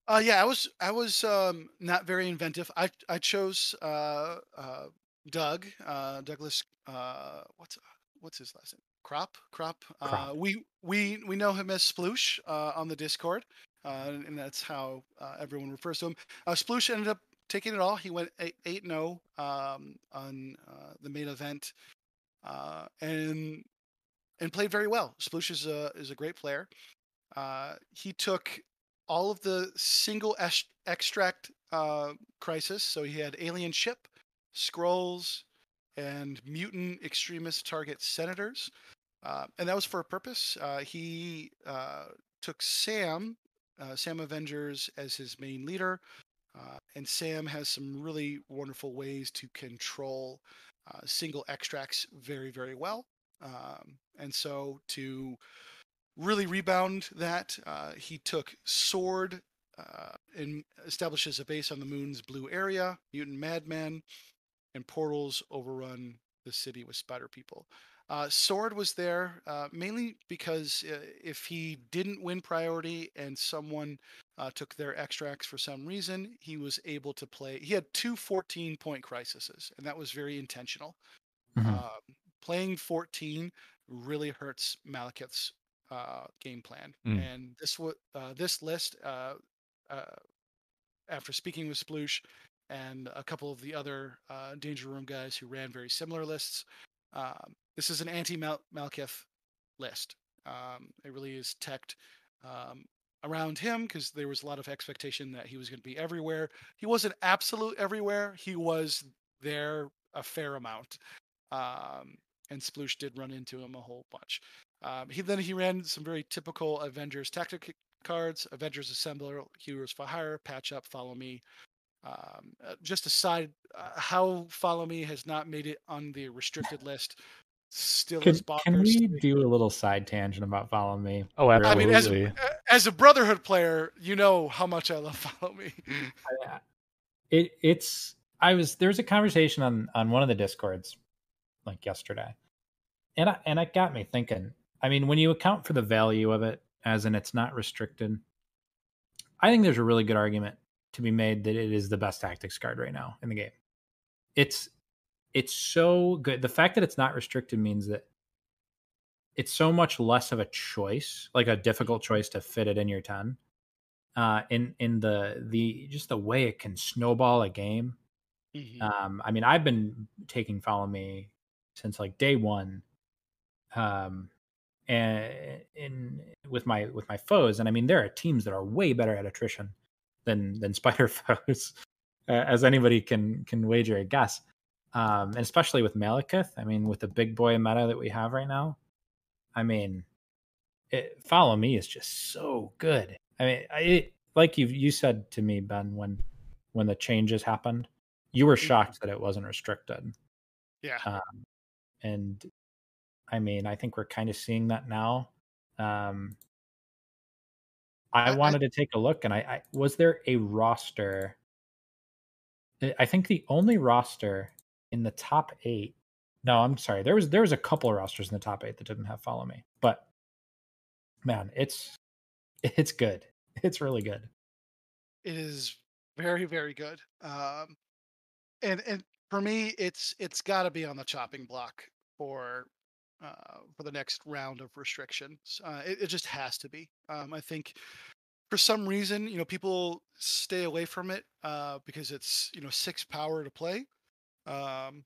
Uh, yeah, I was I was um, not very inventive. I I chose uh, uh, Doug uh, Douglas. Uh, what's what's his last name? Crop Crop. Uh, we we we know him as Sploosh uh, on the Discord, uh, and that's how uh, everyone refers to him. Uh, Sploosh ended up taking it all. He went eight eight zero um, on uh, the main event, uh, and and played very well. Sploosh is a is a great player. Uh, he took all of the single ex- extract uh, crisis. So he had alien ship, Skrulls, and mutant extremist target senators, uh, and that was for a purpose. Uh, he uh, took Sam, uh, Sam Avengers, as his main leader. Uh, and Sam has some really wonderful ways to control single extracts very, very well. Um, and so to really rebound that, uh, he took Sword uh, and establishes a base on the moon's blue area, Mutant Madman, and portals overrun the city with spider people. Uh, Sword was there uh, mainly because uh, if he didn't win priority and someone uh, took their extracts for some reason, he was able to play. He had two 14 point crises, and that was very intentional. Mhm. Um, playing 14 really hurts Malekith's uh, game plan. Mm. And this wa- uh, this list, uh, uh, after speaking with Sploosh and a couple of the other uh, Danger Room guys who ran very similar lists, um, this is an anti Malekith list. Um, it really is teched um, around him because there was a lot of expectation that he was going to be everywhere. He wasn't absolute everywhere. He was there a fair amount. Um, and Sploosh did run into him a whole bunch. Um, he then he ran some very typical Avengers tactic cards: Avengers Assembler, Heroes for Hire, Patch Up, Follow Me. Um, uh, just aside, uh, how Follow Me has not made it on the restricted list still Can, can we do a little side tangent about Follow Me? Oh, I mean, as absolutely. a, as a Brotherhood player, you know how much I love <laughs> Follow Me. It it's I was there was a conversation on on one of the discords like yesterday, and I, and it got me thinking. I mean, when you account for the value of it, as in it's not restricted, I think there's a really good argument to be made that it is the best tactics card right now in the game. It's it's so good. The fact that it's not restricted means that it's so much less of a choice, like a difficult choice to fit it in your 10. Uh in in the the just the way it can snowball a game. Mhm. Um I mean, I've been taking follow me since like day 1. Um and in with my with my foes and I mean there are teams that are way better at attrition than than <laughs> spider foes as anybody can can wager a guess. Um and especially with malekith i mean with the big boy meta that we have right now i mean it, follow me is just so good. I mean I, it, like you you said to me ben when when the changes happened you were shocked that it wasn't restricted. Yeah. um, and I mean, I think we're kind of seeing that now. Um, I, I- I- wanted to take a look, and I, I was there a roster. I- I think the only roster in the top eight. No, I'm sorry. There was there was a couple of rosters in the top eight that didn't have follow me, but man, it's it's good. <laughs> It's really good. it is very very good um and and for me it's it's got to be on the chopping block for uh for the next round of restrictions uh it, it just has to be. Um i think for some reason you know people stay away from it uh because it's you know six power to play. Um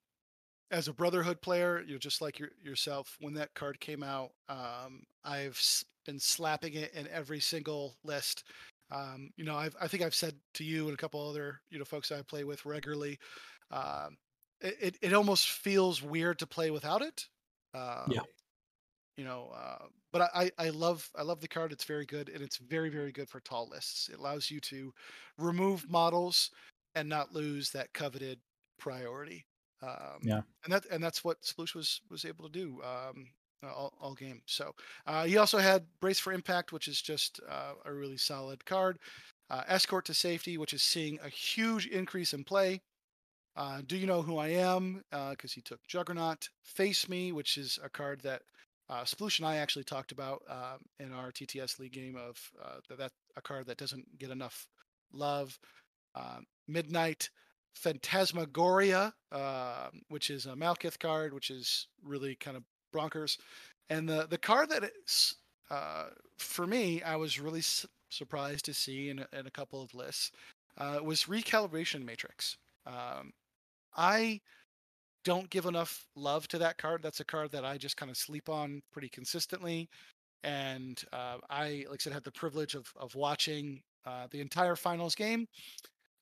as a brotherhood player you know just like your, yourself. When that card came out um i've been slapping it in every single list. Um, you know, I've, I think I've said to you and a couple other you know folks I play with regularly, um, it, it it almost feels weird to play without it. Um, You know, uh, but I, I love I love the card. It's very good and it's very very good for tall lists. It allows you to remove models and not lose that coveted priority. Um, Yeah. and that and that's what Sploosh was was able to do. Um, uh, all, all game. So uh, he also had Brace for Impact, which is just uh, a really solid card. Uh, Escort to Safety, which is seeing a huge increase in play. Uh, Do You Know Who I Am? Because he took Juggernaut. Face Me, which is a card that uh, Sploosh and I actually talked about um, in our TTS League game of uh, that, that a card that doesn't get enough love. Um, Midnight Phantasmagoria, uh, which is a Malekith card, which is really kind of Bronkers. And the the card that uh, for me, I was really su- surprised to see in in a couple of lists uh, was Recalibration Matrix. Um, I don't give enough love to that card. That's a card that I just kind of sleep on pretty consistently. And uh, I, like I said, had the privilege of of watching uh, the entire finals game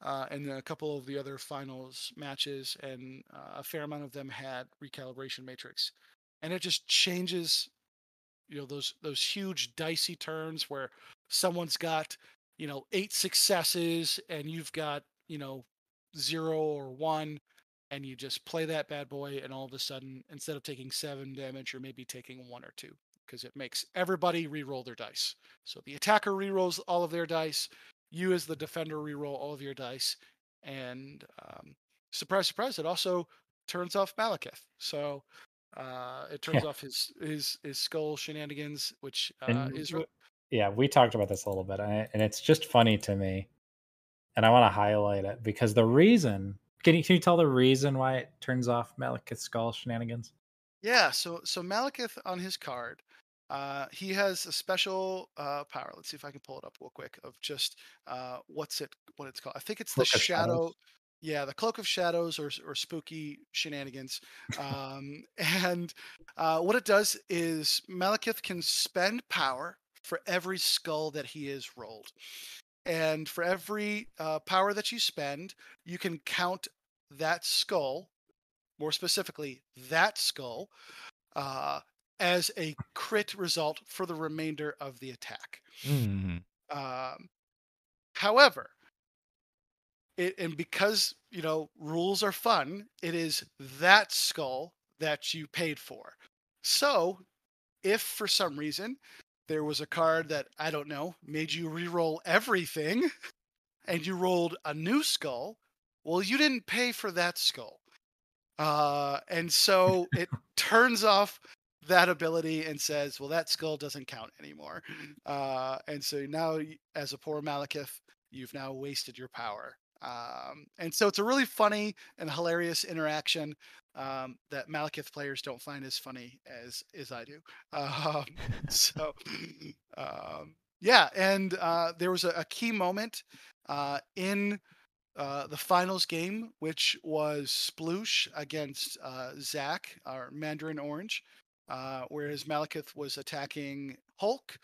uh, and a couple of the other finals matches, and uh, a fair amount of them had recalibration matrix, and it just changes, you know, those those huge dicey turns where someone's got, you know, eight successes and you've got you know, zero or one, and you just play that bad boy, and all of a sudden, instead of taking seven damage, you're maybe taking one or two because it makes everybody re-roll their dice. So the attacker re-rolls all of their dice. You, as the defender, re-roll all of your dice, and um, surprise, surprise, it also turns off Malekith. So uh, it turns off his his his skull shenanigans, which uh, is w- yeah, we talked about this a little bit, and it's just funny to me, and I want to highlight it because the reason. Can you, can you tell the reason why it turns off Malekith's skull shenanigans? Yeah, so so Malekith on his card, uh, he has a special uh, power. Let's see if I can pull it up real quick of just uh, what's it what it's called. I think it's the Cloak of shadow. Shadows? Yeah, the cloak of shadows or or spooky shenanigans. Um, <laughs> and uh, what it does is Malekith can spend power for every skull that he is rolled. And for every uh, power that you spend, you can count that skull, more specifically, that skull, uh, as a crit result for the remainder of the attack. Mm. Um, however, it, and because you know rules are fun, it is that skull that you paid for. So, if for some reason there was a card that I don't know made you re-roll everything, <laughs> and you rolled a new skull, well, you didn't pay for that skull, uh, and so <laughs> it turns off that ability and says, well, that skull doesn't count anymore. Uh, and so now, as a poor Malekith, you've now wasted your power. Um, and so it's a really funny and hilarious interaction um, that Malekith players don't find as funny as as I do. <laughs> Um, <laughs> so, um, yeah, and uh, there was a, a key moment uh, in uh, the finals game, which was Sploosh against uh, Zach, our Mandarin Orange, uh, whereas Malekith was attacking Hulk,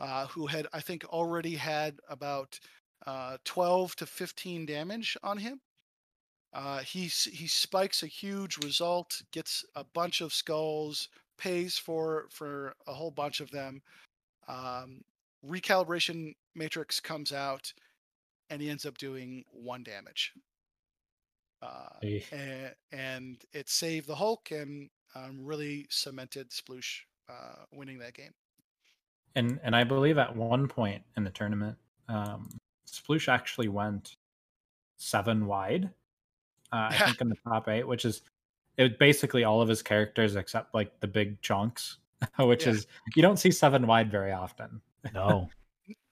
uh, who had, I think, already had about uh, 12 to 15 damage on him. Uh, he he spikes a huge result, gets a bunch of skulls, pays for for a whole bunch of them. Um, recalibration matrix comes out, and he ends up doing one damage. Uh, Eesh. and, and it saved the Hulk and um, really cemented Sploosh uh, winning that game. And and I believe at one point in the tournament, um, Sploosh actually went seven wide. Uh, I think in the top eight, which is it basically all of his characters except like the big chunks, <laughs> which Yeah. is you don't see seven wide very often. No. <laughs>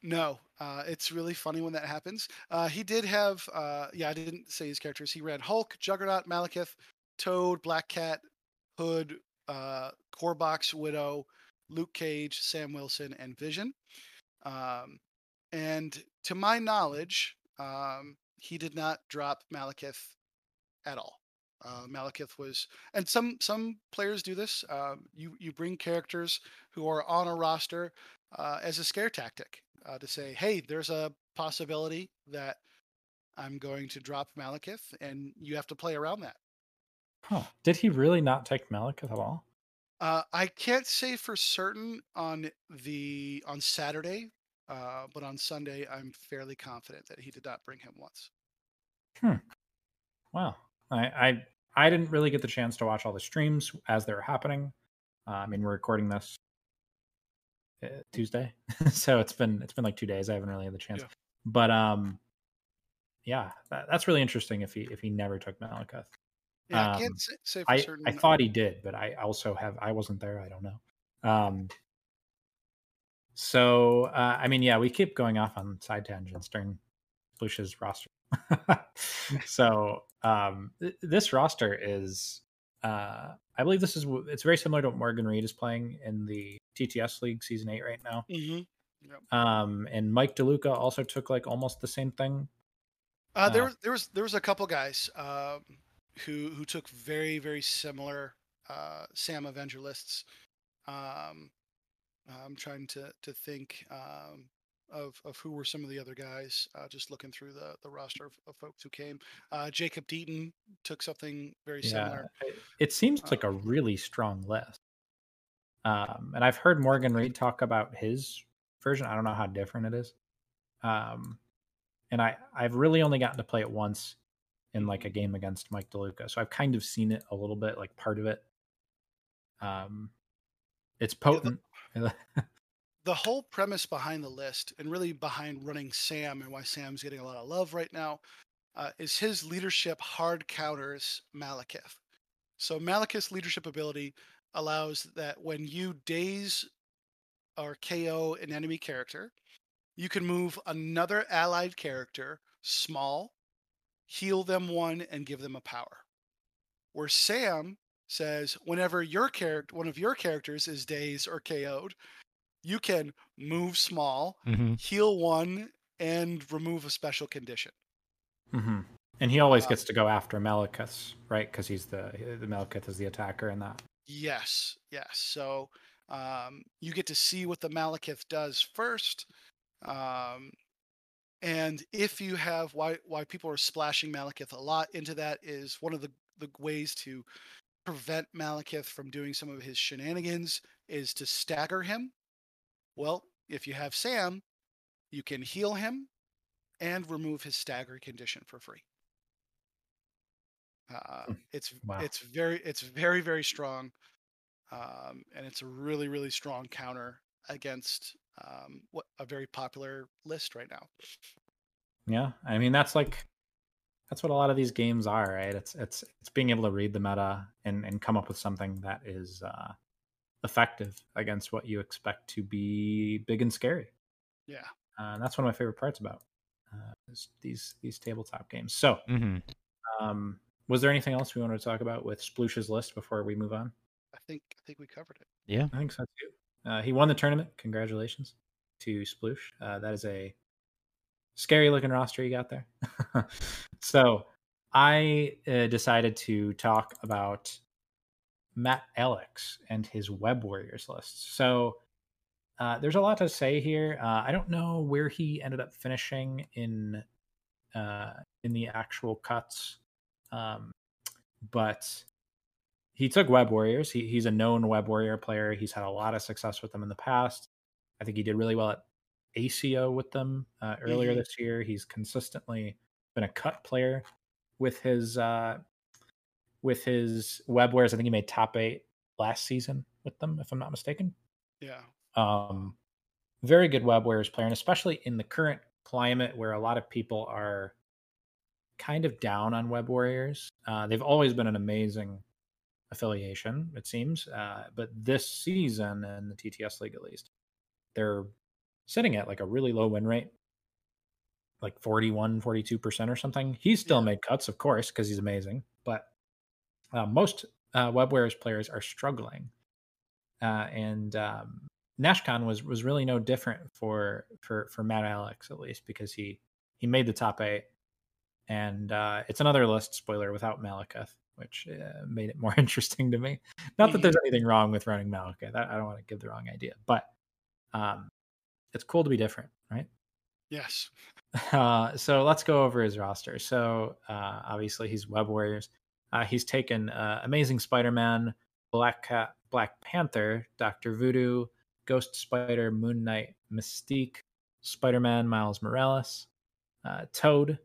No, uh, it's really funny when that happens. Uh, he did have, uh, yeah, I didn't say his characters. He ran Hulk, Juggernaut, Malekith, Toad, Black Cat, Hood, uh, Corbox, Widow, Luke Cage, Sam Wilson, and Vision. Um, and to my knowledge, um, he did not drop Malekith at all. Uh, Malekith was, and some some players do this. Um, you you bring characters who are on a roster uh, as a scare tactic uh, to say, hey, there's a possibility that I'm going to drop Malekith, and you have to play around that. Huh. Did he really not take Malekith at all? Uh, I can't say for certain on the on Saturday, uh, but on Sunday, I'm fairly confident that he did not bring him once. Hmm. Wow. I, I I didn't really get the chance to watch all the streams as they were happening. Uh, I mean, we're recording this uh, Tuesday, <laughs> so it's been it's been like two days. I haven't really had the chance. Yeah. But um, yeah, that, that's really interesting. If he if he never took Malekith, Yeah, I Um, can't say, say for I certain. I thought he did, but I also have I wasn't there. I don't know. Um. So uh, I mean, yeah, we keep going off on side tangents during Lucia's roster. <laughs> so um, th- this roster is, uh, I believe this is it's very similar to what Morgan Reed is playing in the TTS League Season Eight right now. Mhm. Um, and Mike DeLuca also took like almost the same thing. Uh, there Uh, there was there was a couple guys um, who who took very very similar uh, Sam Avengers. Um, I'm trying to to think um, of of who were some of the other guys. Uh, just looking through the the roster of, of folks who came. Uh, Jacob Deaton took something very similar. it, it seems like a really strong list. Um, and I've heard Morgan Reed talk about his version. I don't know how different it is. Um, and I I've really only gotten to play it once in like a game against Mike DeLuca, so I've kind of seen it a little bit, like part of it. Um, it's potent. Yeah, the, <laughs> the whole premise behind the list, and really behind running Sam, and why Sam's getting a lot of love right now, uh, is his leadership hard counters Malekith. So Malekith's leadership ability allows that when you daze or KO an enemy character, you can move another allied character small, heal them one, and give them a power. Where Sam says, whenever your character, one of your characters is dazed or KO'd, you can move small, Mm-hmm. heal one, and remove a special condition. hmm And he always Uh, gets to go after Malekith, right? Because he's the the Malekith is the attacker in that. Yes, yes. So um, you get to see what the Malekith does first. Um, and if you have why why people are splashing Malekith a lot into that is one of the, the ways to prevent Malekith from doing some of his shenanigans is to stagger him. Well, if you have Sam, you can heal him and remove his stagger condition for free. Uh, Hmm. it's Wow. it's very it's very very strong, um, and it's a really really strong counter against um, what a very popular list right now. Yeah, I mean that's like that's what a lot of these games are, right? It's it's it's being able to read the meta and and come up with something that is uh, effective against what you expect to be big and scary. Yeah. Uh, and that's one of my favorite parts about uh, is these these tabletop games. So, Mm-hmm. um, was there anything else we wanted to talk about with Sploosh's list before we move on? I think I think we covered it. Yeah. I think so too. Uh, he won the tournament. Congratulations to Sploosh. Uh, that is a scary looking roster you got there. <laughs> so I uh, decided to talk about Matt Alex and his Web Warriors list. So uh, there's a lot to say here. Uh, I don't know where he ended up finishing in uh, in the actual cuts, um, but he took Web Warriors. He, he's a known Web Warrior player. He's had a lot of success with them in the past. I think he did really well at ACO with them uh, earlier Mhm. this year. He's consistently been a cut player with his uh, with his Web Warriors. I think he made top eight last season with them, if I'm not mistaken. Yeah. Um, very good Web Warriors player, and especially in the current climate where a lot of people are kind of down on Web Warriors. Uh, they've always been an amazing affiliation, it seems. Uh, but this season in the TTS League, at least, they're sitting at like a really low win rate, like 41, 42% or something. He's still Yeah. made cuts, of course, because he's amazing. Uh, most uh, Web Warriors players are struggling. Uh, and um, Nashcon was was really no different for for for Matt Alex at least because he he made the top eight, and uh, it's another list spoiler without Malekith, which uh, made it more <laughs> interesting to me. Not that there's anything wrong with running Malekith. I, I don't want to give the wrong idea, but um, it's cool to be different, right? Yes. <laughs> Uh, so let's go over his roster. So uh, obviously he's Web Warriors. Uh, he's taken uh, Amazing Spider-Man, Black Cat, Black Panther, Doctor Voodoo, Ghost Spider, Moon Knight, Mystique, Spider-Man, Miles Morales, uh, Toad,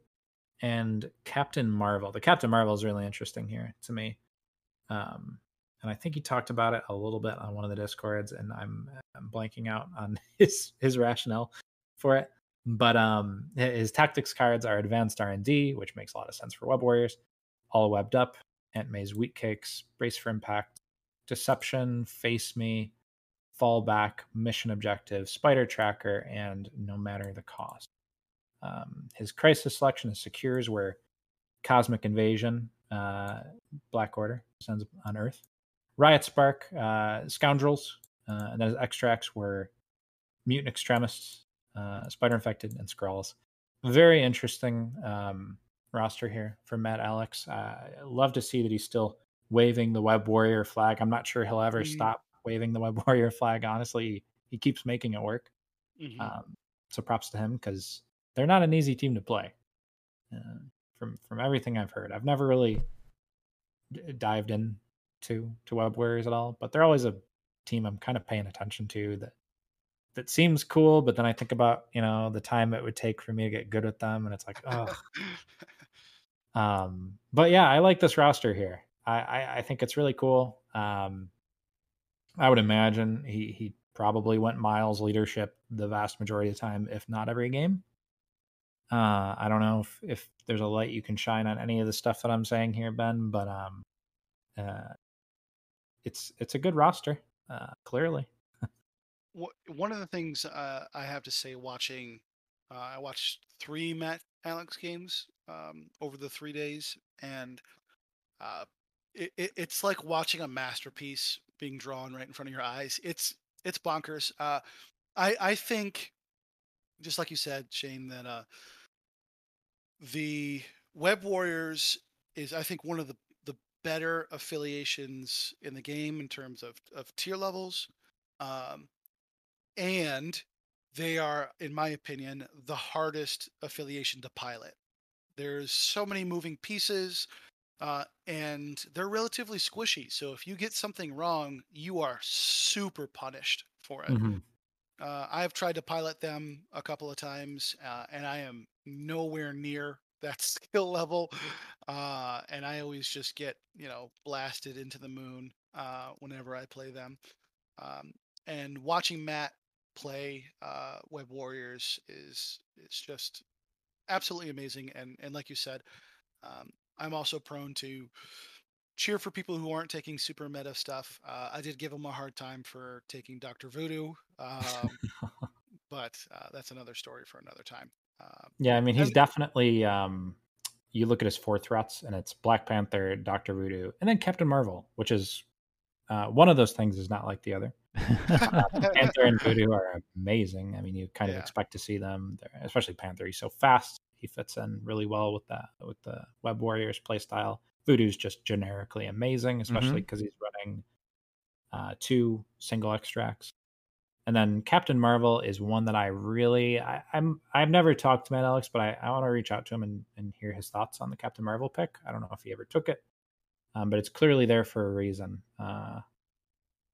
and Captain Marvel. The Captain Marvel is really interesting here to me, um, and I think he talked about it a little bit on one of the discords, and I'm, I'm blanking out on <laughs> his his rationale for it. But um his tactics cards are advanced r&d which makes a lot of sense for web warriors all webbed up aunt may's wheat cakes brace for impact deception face me fallback mission objective spider tracker and no matter the cost um, his crisis selection is secures where cosmic invasion uh, black order sends on earth riot spark uh, scoundrels uh, and then his extracts were mutant extremists uh, Spider Infected, and Skrulls. Very interesting um, roster here for Matt Alex. Uh, love to see that he's still waving the Web Warrior flag. I'm not sure he'll ever Mhm. stop waving the Web <laughs> Warrior flag. Honestly, he keeps making it work. Mhm. Um, so props to him because they're not an easy team to play. Uh, from from everything I've heard, I've never really d- dived in to to Web Warriors at all, but they're always a team I'm kind of paying attention to that that seems cool, but then I think about you know the time it would take for me to get good with them, and it's like, <laughs> oh. Um, but yeah, I like this roster here. I, I, I think it's really cool. Um, I would imagine he he probably went miles leadership the vast majority of the time, if not every game. Uh, I don't know if, if there's a light you can shine on any of the stuff that I'm saying here, Ben, but um, uh, it's it's a good roster, uh, clearly. One of the things uh, I have to say, watching, uh, I watched three Matt Alex games um, over the three days, and uh, it, it, it's like watching a masterpiece being drawn right in front of your eyes. It's it's bonkers. Uh, I I think, just like you said, Shane, that uh, the Web Warriors is I think one of the the better affiliations in the game in terms of of tier levels, um, and they are, in my opinion, the hardest affiliation to pilot. There's so many moving pieces uh, and they're relatively squishy. So if you get something wrong, you are super punished for it. Mm-hmm. Uh, I've tried to pilot them a couple of times, uh, and I am nowhere near that <laughs> skill level. Uh, and I always just get, you know, blasted into the moon uh, whenever I play them. Um, and watching Matt play uh, Web Warriors is is just absolutely amazing. And and like you said, um, I'm also prone to cheer for people who aren't taking super meta stuff. Uh, I did give him a hard time for taking Doctor Voodoo, um, <laughs> but uh, that's another story for another time. Uh, yeah, I mean, he's and, definitely. Um, you look at his four threats, and it's Black Panther, Doctor Voodoo, and then Captain Marvel, which is uh, one of those things is not like the other. Panther <laughs> and Voodoo are amazing. I mean, you kind of yeah. expect to see them, especially Panther. He's so fast, he fits in really well with that with the Web Warriors playstyle. Voodoo's just generically amazing, especially because mm-hmm. he's running uh, two single extracts. And then Captain Marvel is one that I really I, am I've never talked to Matt Alex, but I, I want to reach out to him and, and hear his thoughts on the Captain Marvel pick. I don't know if he ever took it, um, but it's clearly there for a reason. Uh,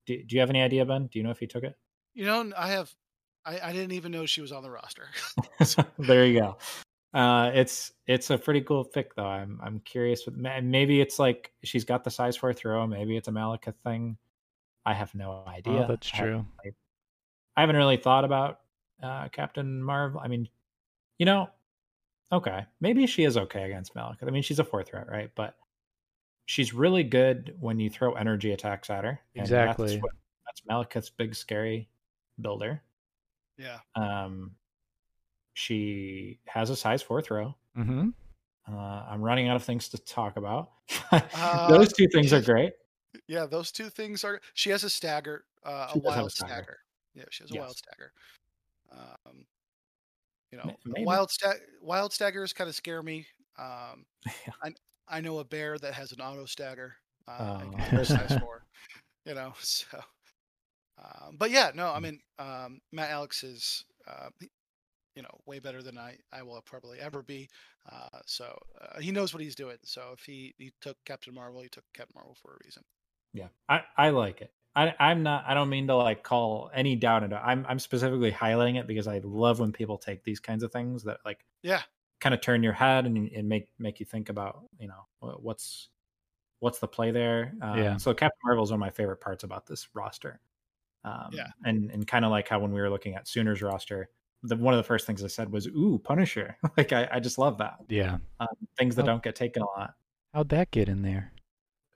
do, do you have any idea, Ben? Do you know if he took it? You know, I have. I, I didn't even know she was on the roster. <laughs> <laughs> there you go. Uh, it's it's a pretty cool pick though. I'm I'm curious. With, maybe it's like she's got the size for a throw. Maybe it's a Malekith thing. I have no idea. Oh, that's true. I, I, haven't really thought about uh, Captain Marvel. I mean, you know, okay, maybe she is okay against Malekith. I mean, she's a fourth threat, right? But she's really good when you throw energy attacks at her. Exactly. That's, what, that's Malekith's big scary builder. Yeah. Um, she has a size four throw. Mm-hmm. Uh, I'm running out of things to talk about. <laughs> uh, those two things are great. Yeah, those two things are. She has a stagger, uh, a wild a stagger. stagger. Yeah, she has a yes. wild stagger. Um, you know, Maybe. wild stag, wild staggers kind of scare me. Um, <laughs> yeah. I I know a bear that has an auto stagger. Uh, oh. size four. <laughs> You know, <laughs> so. Um, but yeah, no, I mean, um, Matt Alex is uh, you know way better than I I will probably ever be. Uh, so uh, he knows what he's doing. So if he he took Captain Marvel, he took Captain Marvel for a reason. Yeah, I I like it. I I'm not. I don't mean to like call any doubt into. I'm I'm specifically highlighting it because I love when people take these kinds of things that like yeah kind of turn your head and, and make make you think about you know what's what's the play there. Um, yeah. So Captain Marvel is one of my favorite parts about this roster. Um, yeah. And and kind of like how when we were looking at Sooners roster, the one of the first things I said was, "Ooh, Punisher!" <laughs> like I, I just love that. Yeah, um, things that don't get taken a lot. How'd that get in there?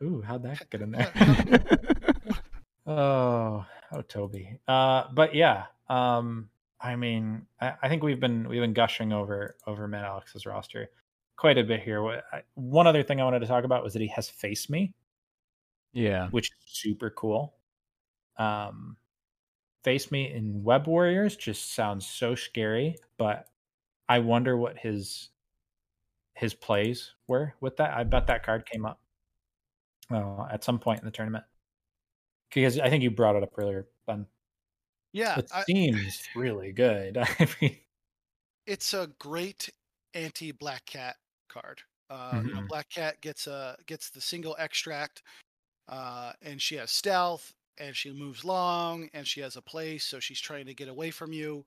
Ooh, how'd that get in there? <laughs> <laughs> oh, oh, Toby. Uh, but yeah, um, I mean, I, I, think we've been we've been gushing over over Matt Alex's roster quite a bit here. One other thing I wanted to talk about was that he has Face Me. Yeah, which is super cool. Um, face me in Web Warriors just sounds so scary, but I wonder what his his plays were with that. I bet that card came up uh, at some point in the tournament because I think you brought it up earlier, Ben. Yeah, it I, seems really good. <laughs> I mean, it's a great anti Black Cat card. Uh, mm-hmm. you know, mm-hmm. Black Cat gets a gets the single extract, uh, and she has stealth and she moves long, and she has a place, so she's trying to get away from you.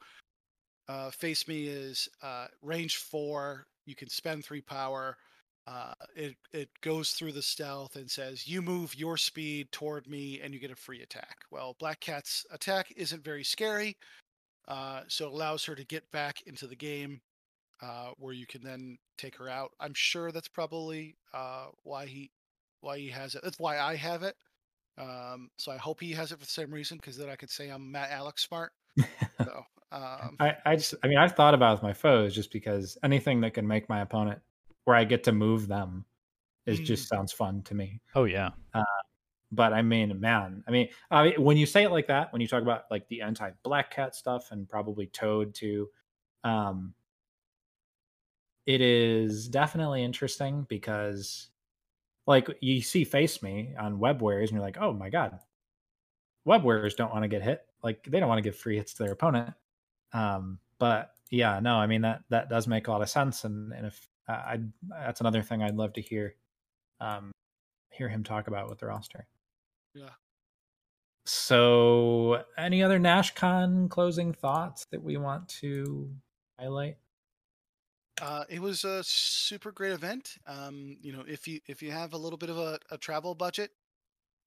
Uh, Face Me is uh, range four. You can spend three power. Uh, it it goes through the stealth and says you move your speed toward me and you get a free attack. Well, Black Cat's attack isn't very scary, uh, so it allows her to get back into the game uh, where you can then take her out. I'm sure that's probably uh, why he why he has it. That's why I have it. Um, so I hope he has it for the same reason because then I could say I'm Matt Alex smart. <laughs> So um, I, I just, I mean, I've thought about it with my foes just because anything that can make my opponent where I get to move them is Mm. just sounds fun to me. Oh yeah. But I mean, man, I mean, I mean, when you say it like that, when you talk about like the anti Black Cat stuff and probably Toad too, um, it is definitely interesting because, like, you see Face Me on Web Warriors and you're like, oh my god, Web Warriors don't want to get hit. Like, they don't want to give free hits to their opponent. Um, but yeah, no, I mean that that does make a lot of sense, and and if uh, I that's another thing I'd love to hear, um, hear him talk about with the roster. Yeah. So, any other NashCon closing thoughts that we want to highlight? Uh, it was a super great event. Um, you know, if you if you have a little bit of a, a travel budget,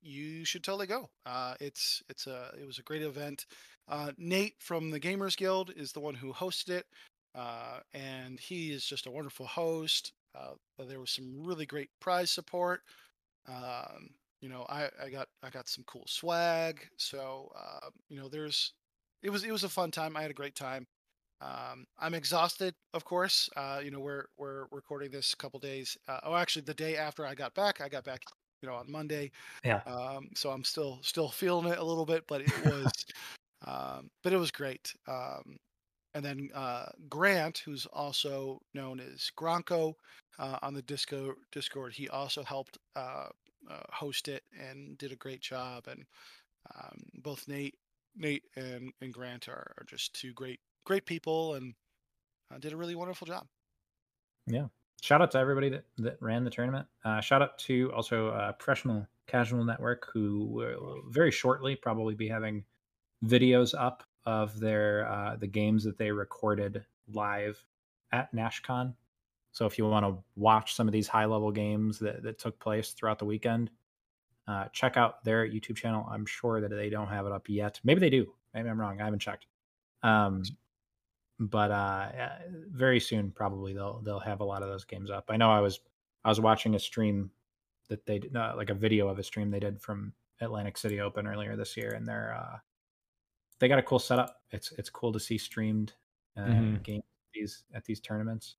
you should totally go. Uh, it's it's a it was a great event. Uh, Nate from the Gamers Guild is the one who hosted it, uh, and he is just a wonderful host. Uh, there was some really great prize support. Um, you know, I, I got I got some cool swag. So uh, you know, there's it was it was a fun time. I had a great time. Um, I'm exhausted, of course. Uh, you know, we're we're recording this a couple days. Uh, oh, actually, the day after I got back, I got back, you know, on Monday. Yeah. Um, so I'm still still feeling it a little bit, but it was, <laughs> um, but it was great. Um, and then uh, Grant, who's also known as Gronko uh, on the Disco Discord, he also helped uh, uh, host it and did a great job. And um, both Nate, Nate and, and Grant are, are just two great great people and uh, did a really wonderful job. Yeah. Shout out to everybody that, that ran the tournament. Uh, shout out to also Professional Casual Network, who will very shortly probably be having videos up of their uh, the games that they recorded live at NashCon. So if you want to watch some of these high level games that, that took place throughout the weekend, uh, check out their YouTube channel. I'm sure that they don't have it up yet. Maybe they do. Maybe I'm wrong. I haven't checked. Um, but uh, very soon probably they'll they'll have a lot of those games up. I know I was I was watching a stream that they did, uh, like a video of a stream they did from Atlantic City Open earlier this year, and they're uh, they got a cool setup. It's it's cool to see streamed uh, Mhm. games at these at these tournaments.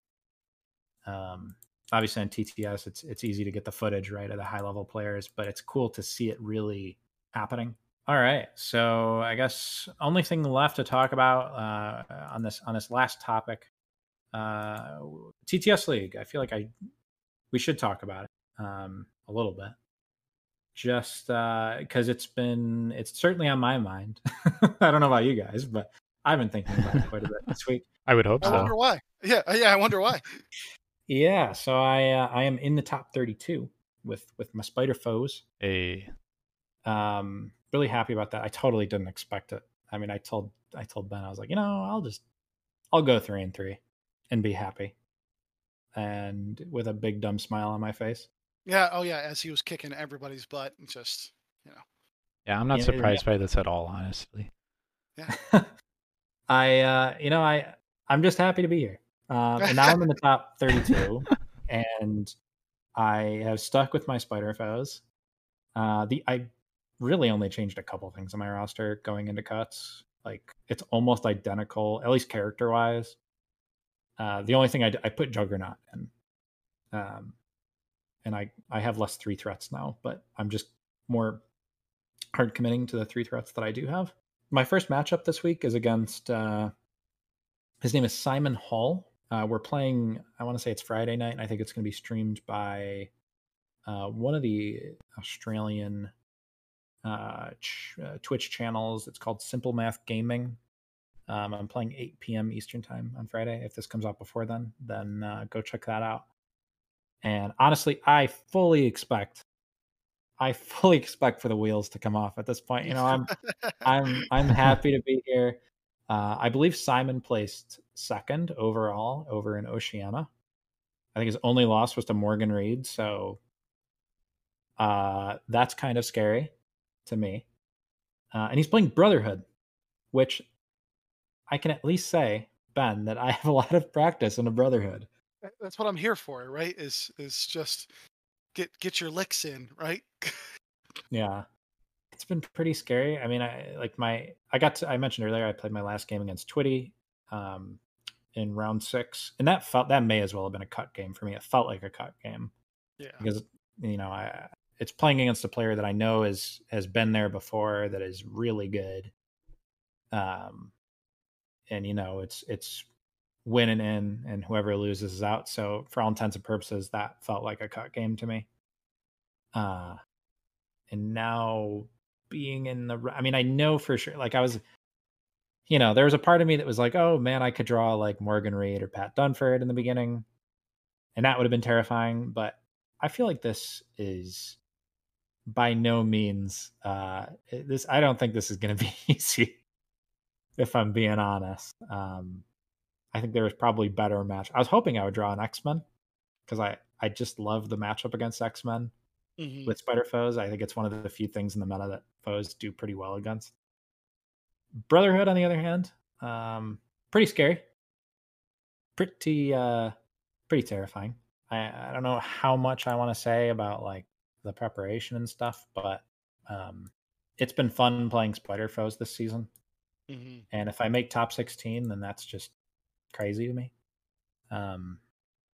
Um, obviously on TTS, it's it's easy to get the footage right of the high level players, but it's cool to see it really happening. All right, so I guess only thing left to talk about uh, on this on this last topic, uh, TTS League. I feel like I we should talk about it um, a little bit, just because it's been it's certainly on my mind. <laughs> I don't know about you guys, but I've been thinking about it quite a bit this week. <laughs> I would hope I so. I wonder why. Yeah, uh, yeah, I wonder why. Yeah, so I uh, I am in the top 32 with with my spider foes. A Um, really happy about that. I totally didn't expect it. I mean, I told I told Ben I was like, you know, I'll just I'll go three and three and be happy, and with a big dumb smile on my face. Yeah, oh yeah, as he was kicking everybody's butt, and just you know, yeah, I'm not Yeah, surprised by this at all, honestly. Yeah. <laughs> I uh, you know I I'm just happy to be here. Um, and now I'm in the top 32, <laughs> and I have stuck with my spider foes. Uh, the I really only changed a couple things in my roster going into cuts. Like it's almost identical, at least character wise. Uh, the only thing I, d- I put Juggernaut in, um, and I I have less three threats now, but I'm just more hard committing to the three threats that I do have. My first matchup this week is against uh, his name is Simon Hall. Uh, we're playing. I want to say it's Friday night, and I think it's going to be streamed by uh, one of the Australian uh, ch- uh, Twitch channels. It's called Simple Math Gaming. Um, I'm playing 8 p.m. Eastern time on Friday. If this comes out before then, then uh, go check that out. And honestly, I fully expect I <laughs> fully expect for the wheels to come off at this point. You know, I'm <laughs> I'm I'm happy to be here. Uh, I believe Simon placed second overall over in Oceania. I think his only loss was to Morgan Reed, so uh, that's kind of scary to me. Uh, and he's playing Brotherhood, which I can at least say, Ben, that I have a lot of practice in a Brotherhood. That's what I'm here for, right? Is is just get get your licks in, right? yeah, it's been pretty scary. I mean, I like my I got to, I mentioned earlier I played my last game against Twitty um, in round six, and that felt that may as well have been a cut game for me. It felt like a cut game, yeah, because you know I it's playing against a player that I know is has been there before that is really good. Um, and you know it's it's winning in, and whoever loses is out. So for all intents and purposes, that felt like a cut game to me. Uh, and now being in the, I mean, I know for sure. Like I was, you know, there was a part of me that was like, oh man, I could draw like Morgan Reed or Pat Dunford in the beginning, and that would have been terrifying. But I feel like this is by no means uh this i don't think this is going to be <laughs> easy if i'm being honest um I think there was probably better match. I was hoping I would draw an X Men because I I just love the matchup against X Men mm-hmm. with Spider Foes. I think it's one of the few things in the meta that foes do pretty well against. Brotherhood, on the other hand, um, pretty scary, pretty uh, pretty terrifying. I I don't know how much I want to say about like the preparation and stuff, but um, it's been fun playing Spider Foes this season. Mm-hmm. And if I make top 16, then that's just crazy to me. Um,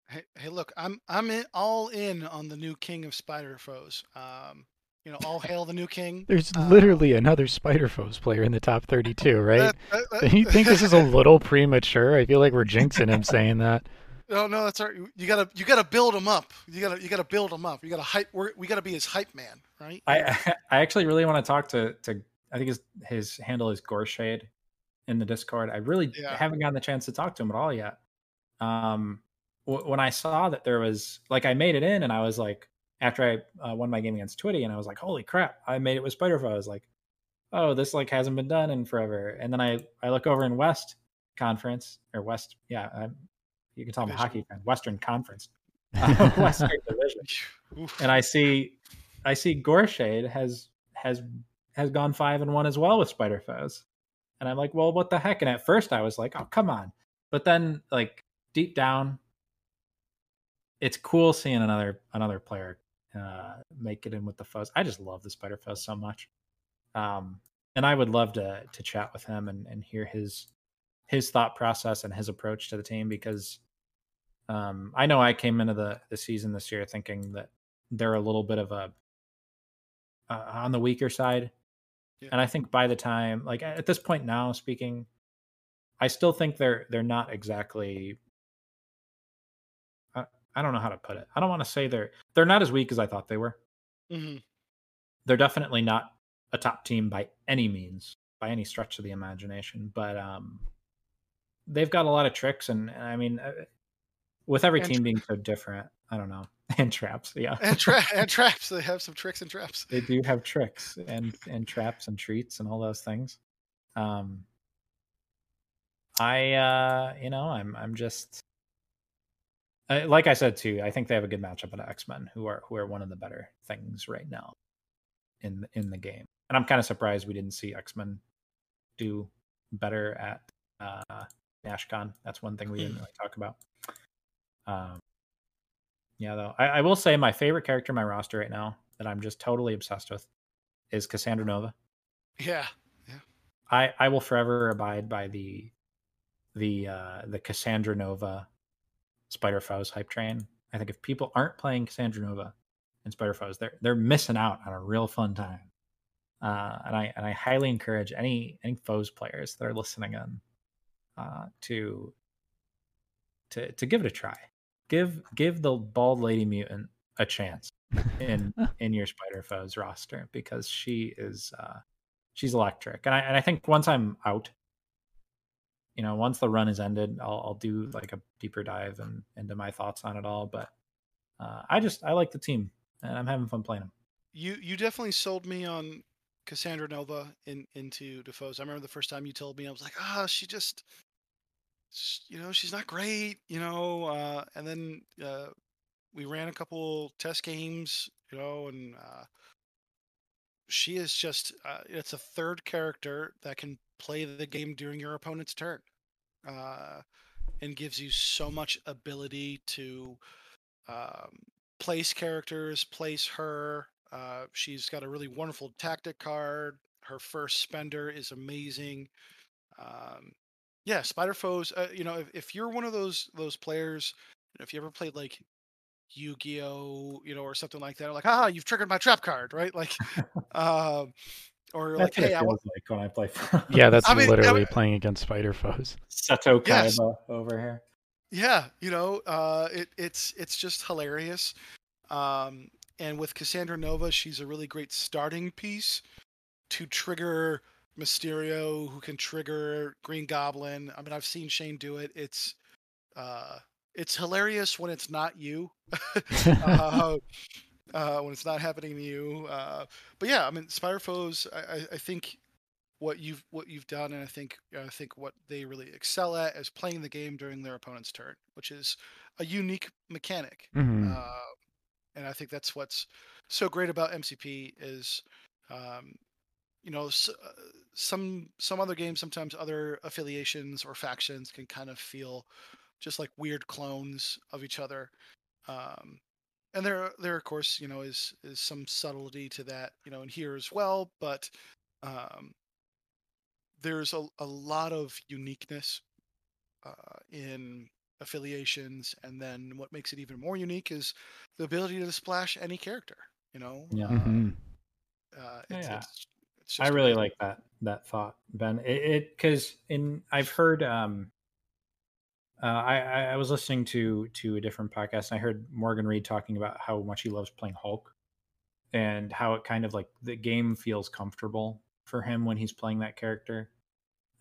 hey, hey, look, I'm I'm in, all in on the new King of Spider Foes. Um, you know, all hail the new king. There's uh, literally another Spider Foes player in the top 32, right? That, that, that, you <laughs> think this is a little premature? I feel like we're jinxing him saying that. No, no, that's all right. You gotta, you gotta build him up. You gotta, you gotta build him up. You gotta hype. We're, we gotta be his hype man, right? I, <laughs> I actually really want to talk to, to. I think his his handle is Gorshade in the Discord. I really yeah. haven't gotten the chance to talk to him at all yet. Um, w- when I saw that there was like I made it in, and I was like, after I uh, won my game against Twitty, and I was like, holy crap, I made it with Spiderfoe. I was like, oh, this like hasn't been done in forever. And then I I look over in West Conference or West, yeah, I'm, you can tell I'm a hockey fan. Western Conference, uh, <laughs> <laughs> Western Division, and I see I see Gorshade has has has gone five and one as well with Spider Foes. And I'm like, well, what the heck? And at first I was like, oh, come on. But then like deep down, it's cool seeing another another player uh, make it in with the fuzz. I just love the Spider Foes so much. Um, and I would love to to chat with him and, and hear his his thought process and his approach to the team because um, I know I came into the the season this year thinking that they're a little bit of a uh, on the weaker side yeah. And I think by the time, like at this point now, speaking, I still think they're they're not exactly. I, I don't know how to put it. I don't want to say they're they're not as weak as I thought they were. Mm-hmm. They're definitely not a top team by any means, by any stretch of the imagination. But um, they've got a lot of tricks, and, and I mean, uh, with every and team being so different, I don't know. <laughs> and traps yeah. And, tra- <laughs> and traps they have some tricks and traps. They do have tricks and and traps and treats and all those things. Um i uh you know i'm i'm just uh, like i said too i think they have a good matchup at x-men who are who are one of the better things right now in in the game. And i'm kind of surprised we didn't see x-men do better at uh nashcon. That's one thing we didn't really talk about. Um yeah, though I, I, will say my favorite character in my roster right now that I'm just totally obsessed with is Cassandra Nova. Yeah, yeah. I I will forever abide by the the uh the Cassandra Nova Spider Foes hype train. I think if people aren't playing Cassandra Nova and Spider Foes, they're they're missing out on a real fun time. Uh, and I and I highly encourage any any foes players that are listening in uh, to to to give it a try give give the bald lady mutant a chance in <laughs> in your spider foes roster because she is uh she's electric. And i and i think once i'm out you know once the run is ended i'll, I'll do like a deeper dive and into my thoughts on it all. But uh i just i like the team and i'm having fun playing them you you definitely sold me on Cassandra Nova in into Defoe's. I remember the first time you told me, I was like, ah, she just, sh- you know, she's not great, you know. Uh, and then uh, we ran a couple test games, you know, and uh, she is just, uh, it's a third character that can play the game during your opponent's turn, uh, and gives you so much ability to um, place characters, place her. Uh, she's got a really wonderful tactic card. Her first spender is amazing. Um, yeah, Spider Foes. Uh, you know, if, if you're one of those those players, you know, if you ever played like Yu-Gi-Oh, you know, or something like that, like, ah, you've triggered my trap card, right? Like, <laughs> um, or like, That's what hey, it I want. like when I play. <laughs> Yeah, that's I mean- I literally mean- playing against spider foes. <laughs> Seto Kaiba Yes. over here. Yeah, you know, uh, it, it's it's just hilarious. Um, and with Cassandra Nova, she's a really great starting piece to trigger Mysterio, who can trigger Green Goblin. I mean, I've seen Shane do it. It's uh, it's hilarious when it's not you, <laughs> uh, <laughs> uh, when it's not happening to you. Uh, but yeah, I mean, Spider Foes. I, I, think what you've what you've done, and I think I think what they really excel at is playing the game during their opponent's turn, which is a unique mechanic. Mhm. Uh, and I think that's what's so great about MCP is, um, you know, uh, some some other games, sometimes other affiliations or factions can kind of feel just like weird clones of each other. Um, and there, there of course, you know, is is some subtlety to that, you know, in here as well. But um, there's a, a lot of uniqueness uh, in affiliations and then what makes it even more unique is the ability to splash any character you know Yeah. uh, Mhm. uh, it's, Yeah. it's, it's I really amazing. like that that thought, Ben. It because in I've heard um uh, I I I was listening to to a different podcast and I heard Morgan Reed talking about how much he loves playing Hulk and how it kind of like the game feels comfortable for him when he's playing that character.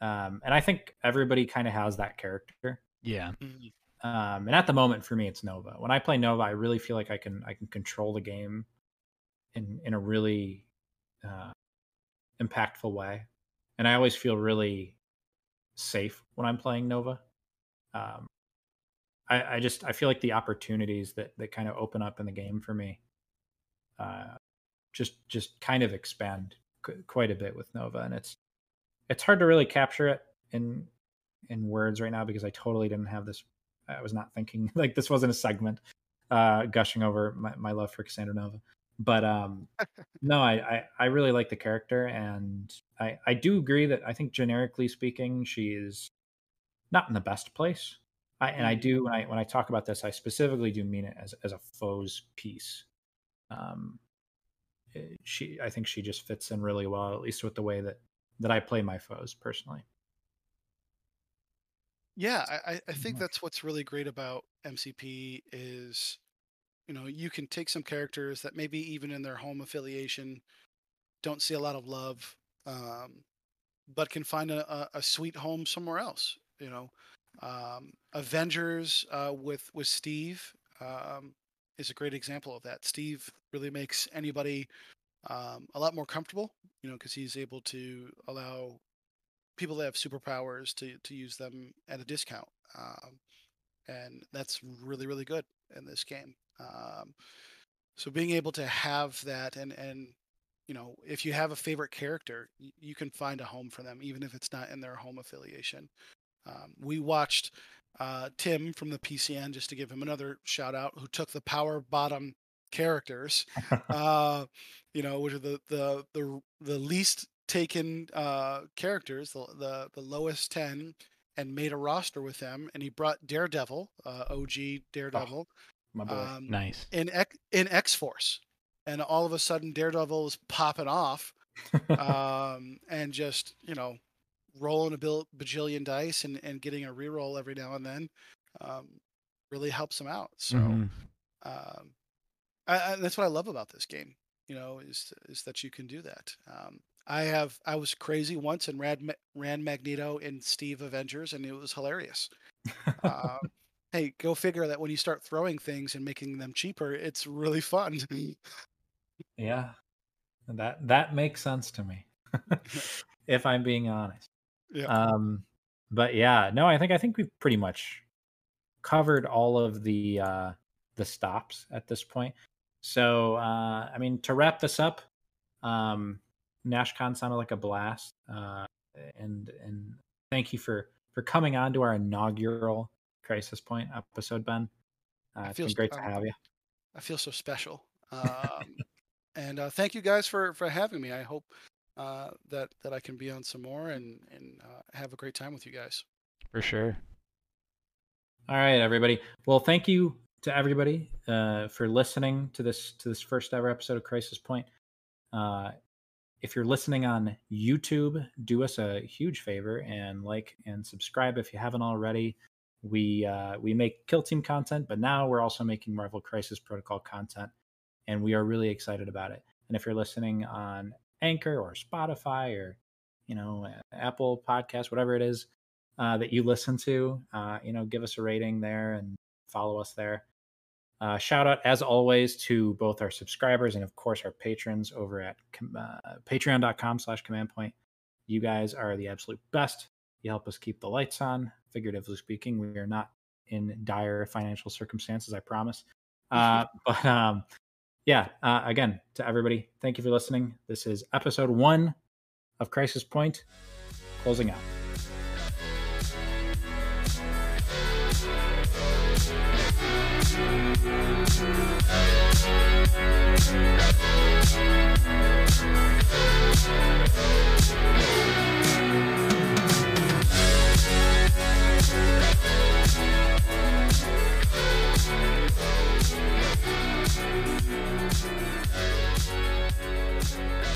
Um, and I think everybody kind of has that character. Yeah. Mhm. Um, and at the moment for me, it's Nova. When I play Nova, I really feel like I can I can control the game in in a really uh, impactful way, and I always feel really safe when I'm playing Nova. Um, I, I just I feel like the opportunities that that kind of open up in the game for me, uh, just just kind of expand qu- quite a bit with Nova, and it's it's hard to really capture it in in words right now because I totally didn't have this. I was not thinking <laughs> like this wasn't a segment uh, gushing over my, my love for Cassandra Nova. But um, no, I, I I really like the character, and I I do agree that I think generically speaking, she is not in the best place. I, and I Mhm. do when I when I talk about this, I specifically do mean it as as a foes piece. Um, eh, she I think she just fits in really well, at least with the way that that I play my foes personally. yeah I, I- think Mhm. that's what's really great about mcp is you know you can take some characters that maybe even in their home affiliation don't see a lot of love um, but can find a, a, sweet home somewhere else you know? Um, avengers uh, with with steve um, is a great example of that. Steve really makes anybody um, a lot more comfortable you know because he's able to allow people that have superpowers to to use them at a discount um, and that's really really good in this game um, so being able to have that and and you know if you have a favorite character you can find a home for them even if it's not in their home affiliation. Um, we watched uh, tim from the pcn just to give him another shout out who took the power bottom characters <laughs> uh, you know which are the the the, the least taken uh, characters the, the the lowest 10 and made a roster with them and he brought daredevil uh, og daredevil My boy. um, Nice. in X, in X Force, and all of a sudden Daredevil was popping off, <laughs> um, and just you know rolling a bill, bajillion dice and, and getting a reroll every now and then, um, really helps him out. So Mhm. um, I, I, that's what I love about this game. You know, is is that you can do that. Um, I have I was crazy once and ran ran Magneto in Steve Avengers, and it was hilarious. Uh, <laughs> hey, go figure that when you start throwing things and making them cheaper, it's really fun. yeah. That that makes sense to me, <laughs> <laughs> if I'm being honest. Yeah. Um, but yeah, no, I think I think we've pretty much covered all of the uh, the stops at this point. So uh, I mean, to wrap this up, um, NashCon sounded like a blast, uh, and and thank you for for coming on to our inaugural Crisis Point episode, Ben. Uh, it's been great to have you. I feel so special. Um, and uh, thank you guys for for having me. I hope uh, that that I can be on some more and and uh, have a great time with you guys. For sure. All right, everybody. Well, thank you to everybody uh, for listening to this to this first ever episode of Crisis Point. Uh, if you're listening on YouTube, do us a huge favor and like and subscribe if you haven't already. We uh, we make Kill Team content, but now we're also making Marvel Crisis Protocol content, and we are really excited about it. And if you're listening on Anchor or Spotify or you know Apple Podcast, whatever it is uh, that you listen to, uh, you know, give us a rating there and follow us there. Uh, shout out as always to both our subscribers and of course our patrons over at uh, patreon.com slash command point you guys are the absolute best you help us keep the lights on, figuratively speaking. We are not in dire financial circumstances, I promise. <laughs> Uh, but um, yeah, uh, again, to everybody, thank you for listening. This is episode one of Crisis Point, closing out. Peace.